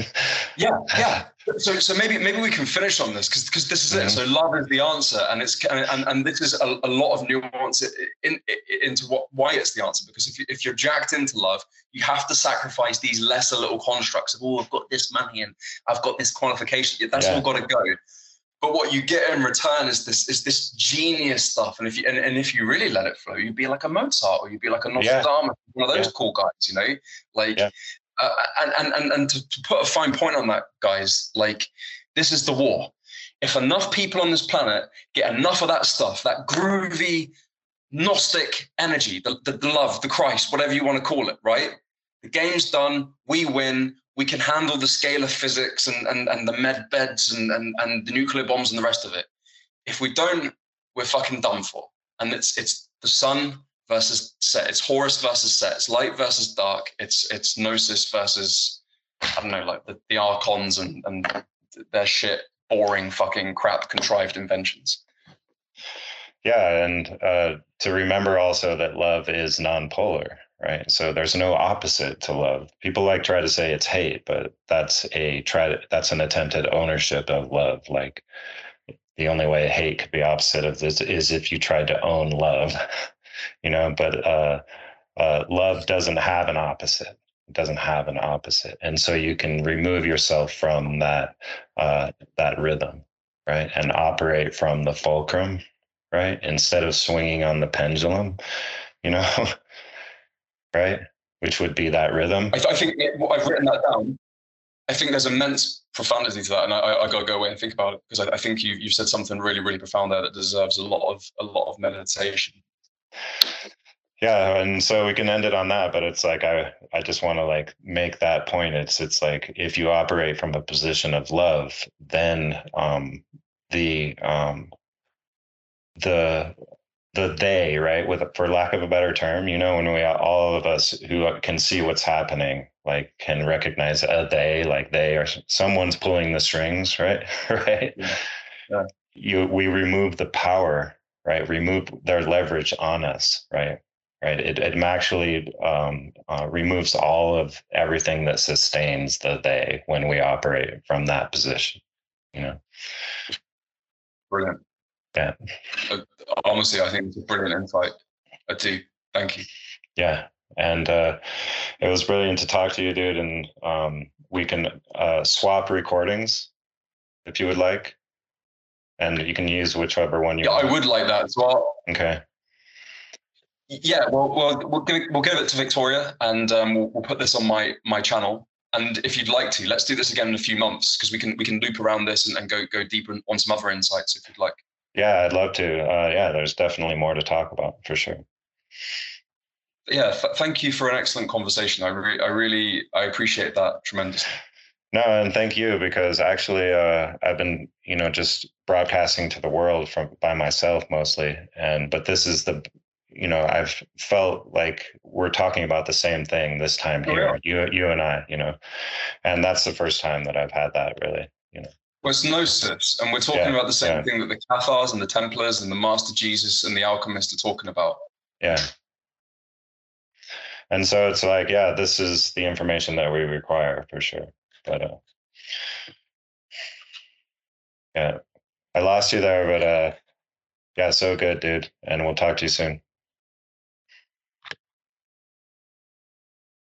Yeah, yeah. So, so maybe maybe we can finish on this because because this is mm-hmm. it. So love is the answer, and it's and and this is a, a lot of nuance in, in, into what why it's the answer. Because if you, if you're jacked into love, you have to sacrifice these lesser little constructs of oh, I've got this money and I've got this qualification. That's yeah. all got to go. But what you get in return is this is this genius stuff. And if you and, and if you really let it flow, you'd be like a Mozart or you'd be like a Nostradamus, yeah. one of those yeah. cool guys, you know, like. Yeah. Uh, and and and, to, to put a fine point on that, guys, like this is the war. If enough people on this planet get enough of that stuff, that groovy, Gnostic energy, the, the, the love, the Christ, whatever you want to call it, right? The game's done. We win we can handle the scale of physics and, and, and the med beds and, and, and the nuclear bombs and the rest of it. If we don't, we're fucking done for. And it's it's the sun versus set. It's Horus versus set. It's light versus dark. It's it's gnosis versus I don't know, like the, the archons and, and their shit, boring fucking crap contrived inventions. Yeah, and uh, to remember also that love is non-polar, right? So there's no opposite to love. People like try to say it's hate, but that's a try that's an attempt at ownership of love. Like the only way hate could be opposite of this is if you tried to own love, <laughs> you know, but uh, uh, love doesn't have an opposite. It doesn't have an opposite. And so you can remove yourself from that uh, that rhythm, right? And operate from the fulcrum, right? Instead of swinging on the pendulum, you know, <laughs> right? Which would be that rhythm. I, I think it, I've written that down. I think there's immense profundity to that, and I, I got to go away and think about it because I, I, think you you said something really really profound there that deserves a lot of a lot of meditation. Yeah, and so we can end it on that, but it's like I I just want to like make that point. It's it's like if you operate from a position of love, then um the um the the they right with for lack of a better term you know when we all of us who can see what's happening like can recognize a they like they are someone's pulling the strings right <laughs> right yeah. Yeah. you we remove the power right? Remove their leverage on us right? Right? It, it actually um, uh, removes all of everything that sustains the they when we operate from that position you know? Brilliant. Yeah. Uh, honestly i think it's a brilliant insight i do thank you. Yeah. And uh, it was brilliant to talk to you, dude. And um, we can uh, swap recordings if you would like, and you can use whichever one you. Yeah, want. I would like that as well. Okay. Yeah, well, well, we'll give it, we'll give it to Victoria, and um, we'll, we'll put this on my my channel. And if you'd like to, let's do this again in a few months because we can we can loop around this and, and go go deeper on some other insights if you'd like. Yeah, I'd love to. Uh, yeah, there's definitely more to talk about for sure yeah, th- thank you for an excellent conversation. I, re- I really I appreciate that tremendously. No, and thank you because actually uh, I've been you know just broadcasting to the world from by myself mostly, and but this is the you know I've felt like we're talking about the same thing this time here, yeah. you you and I, you know, and that's the first time that I've had that really, you know. Well, it's gnosis, and we're talking yeah, about the same yeah. thing that the Cathars and the Templars and the Master Jesus and the Alchemist are talking about. Yeah, and so it's like yeah this is the information that we require for sure but uh yeah. I lost you there but uh yeah so good dude and we'll talk to you soon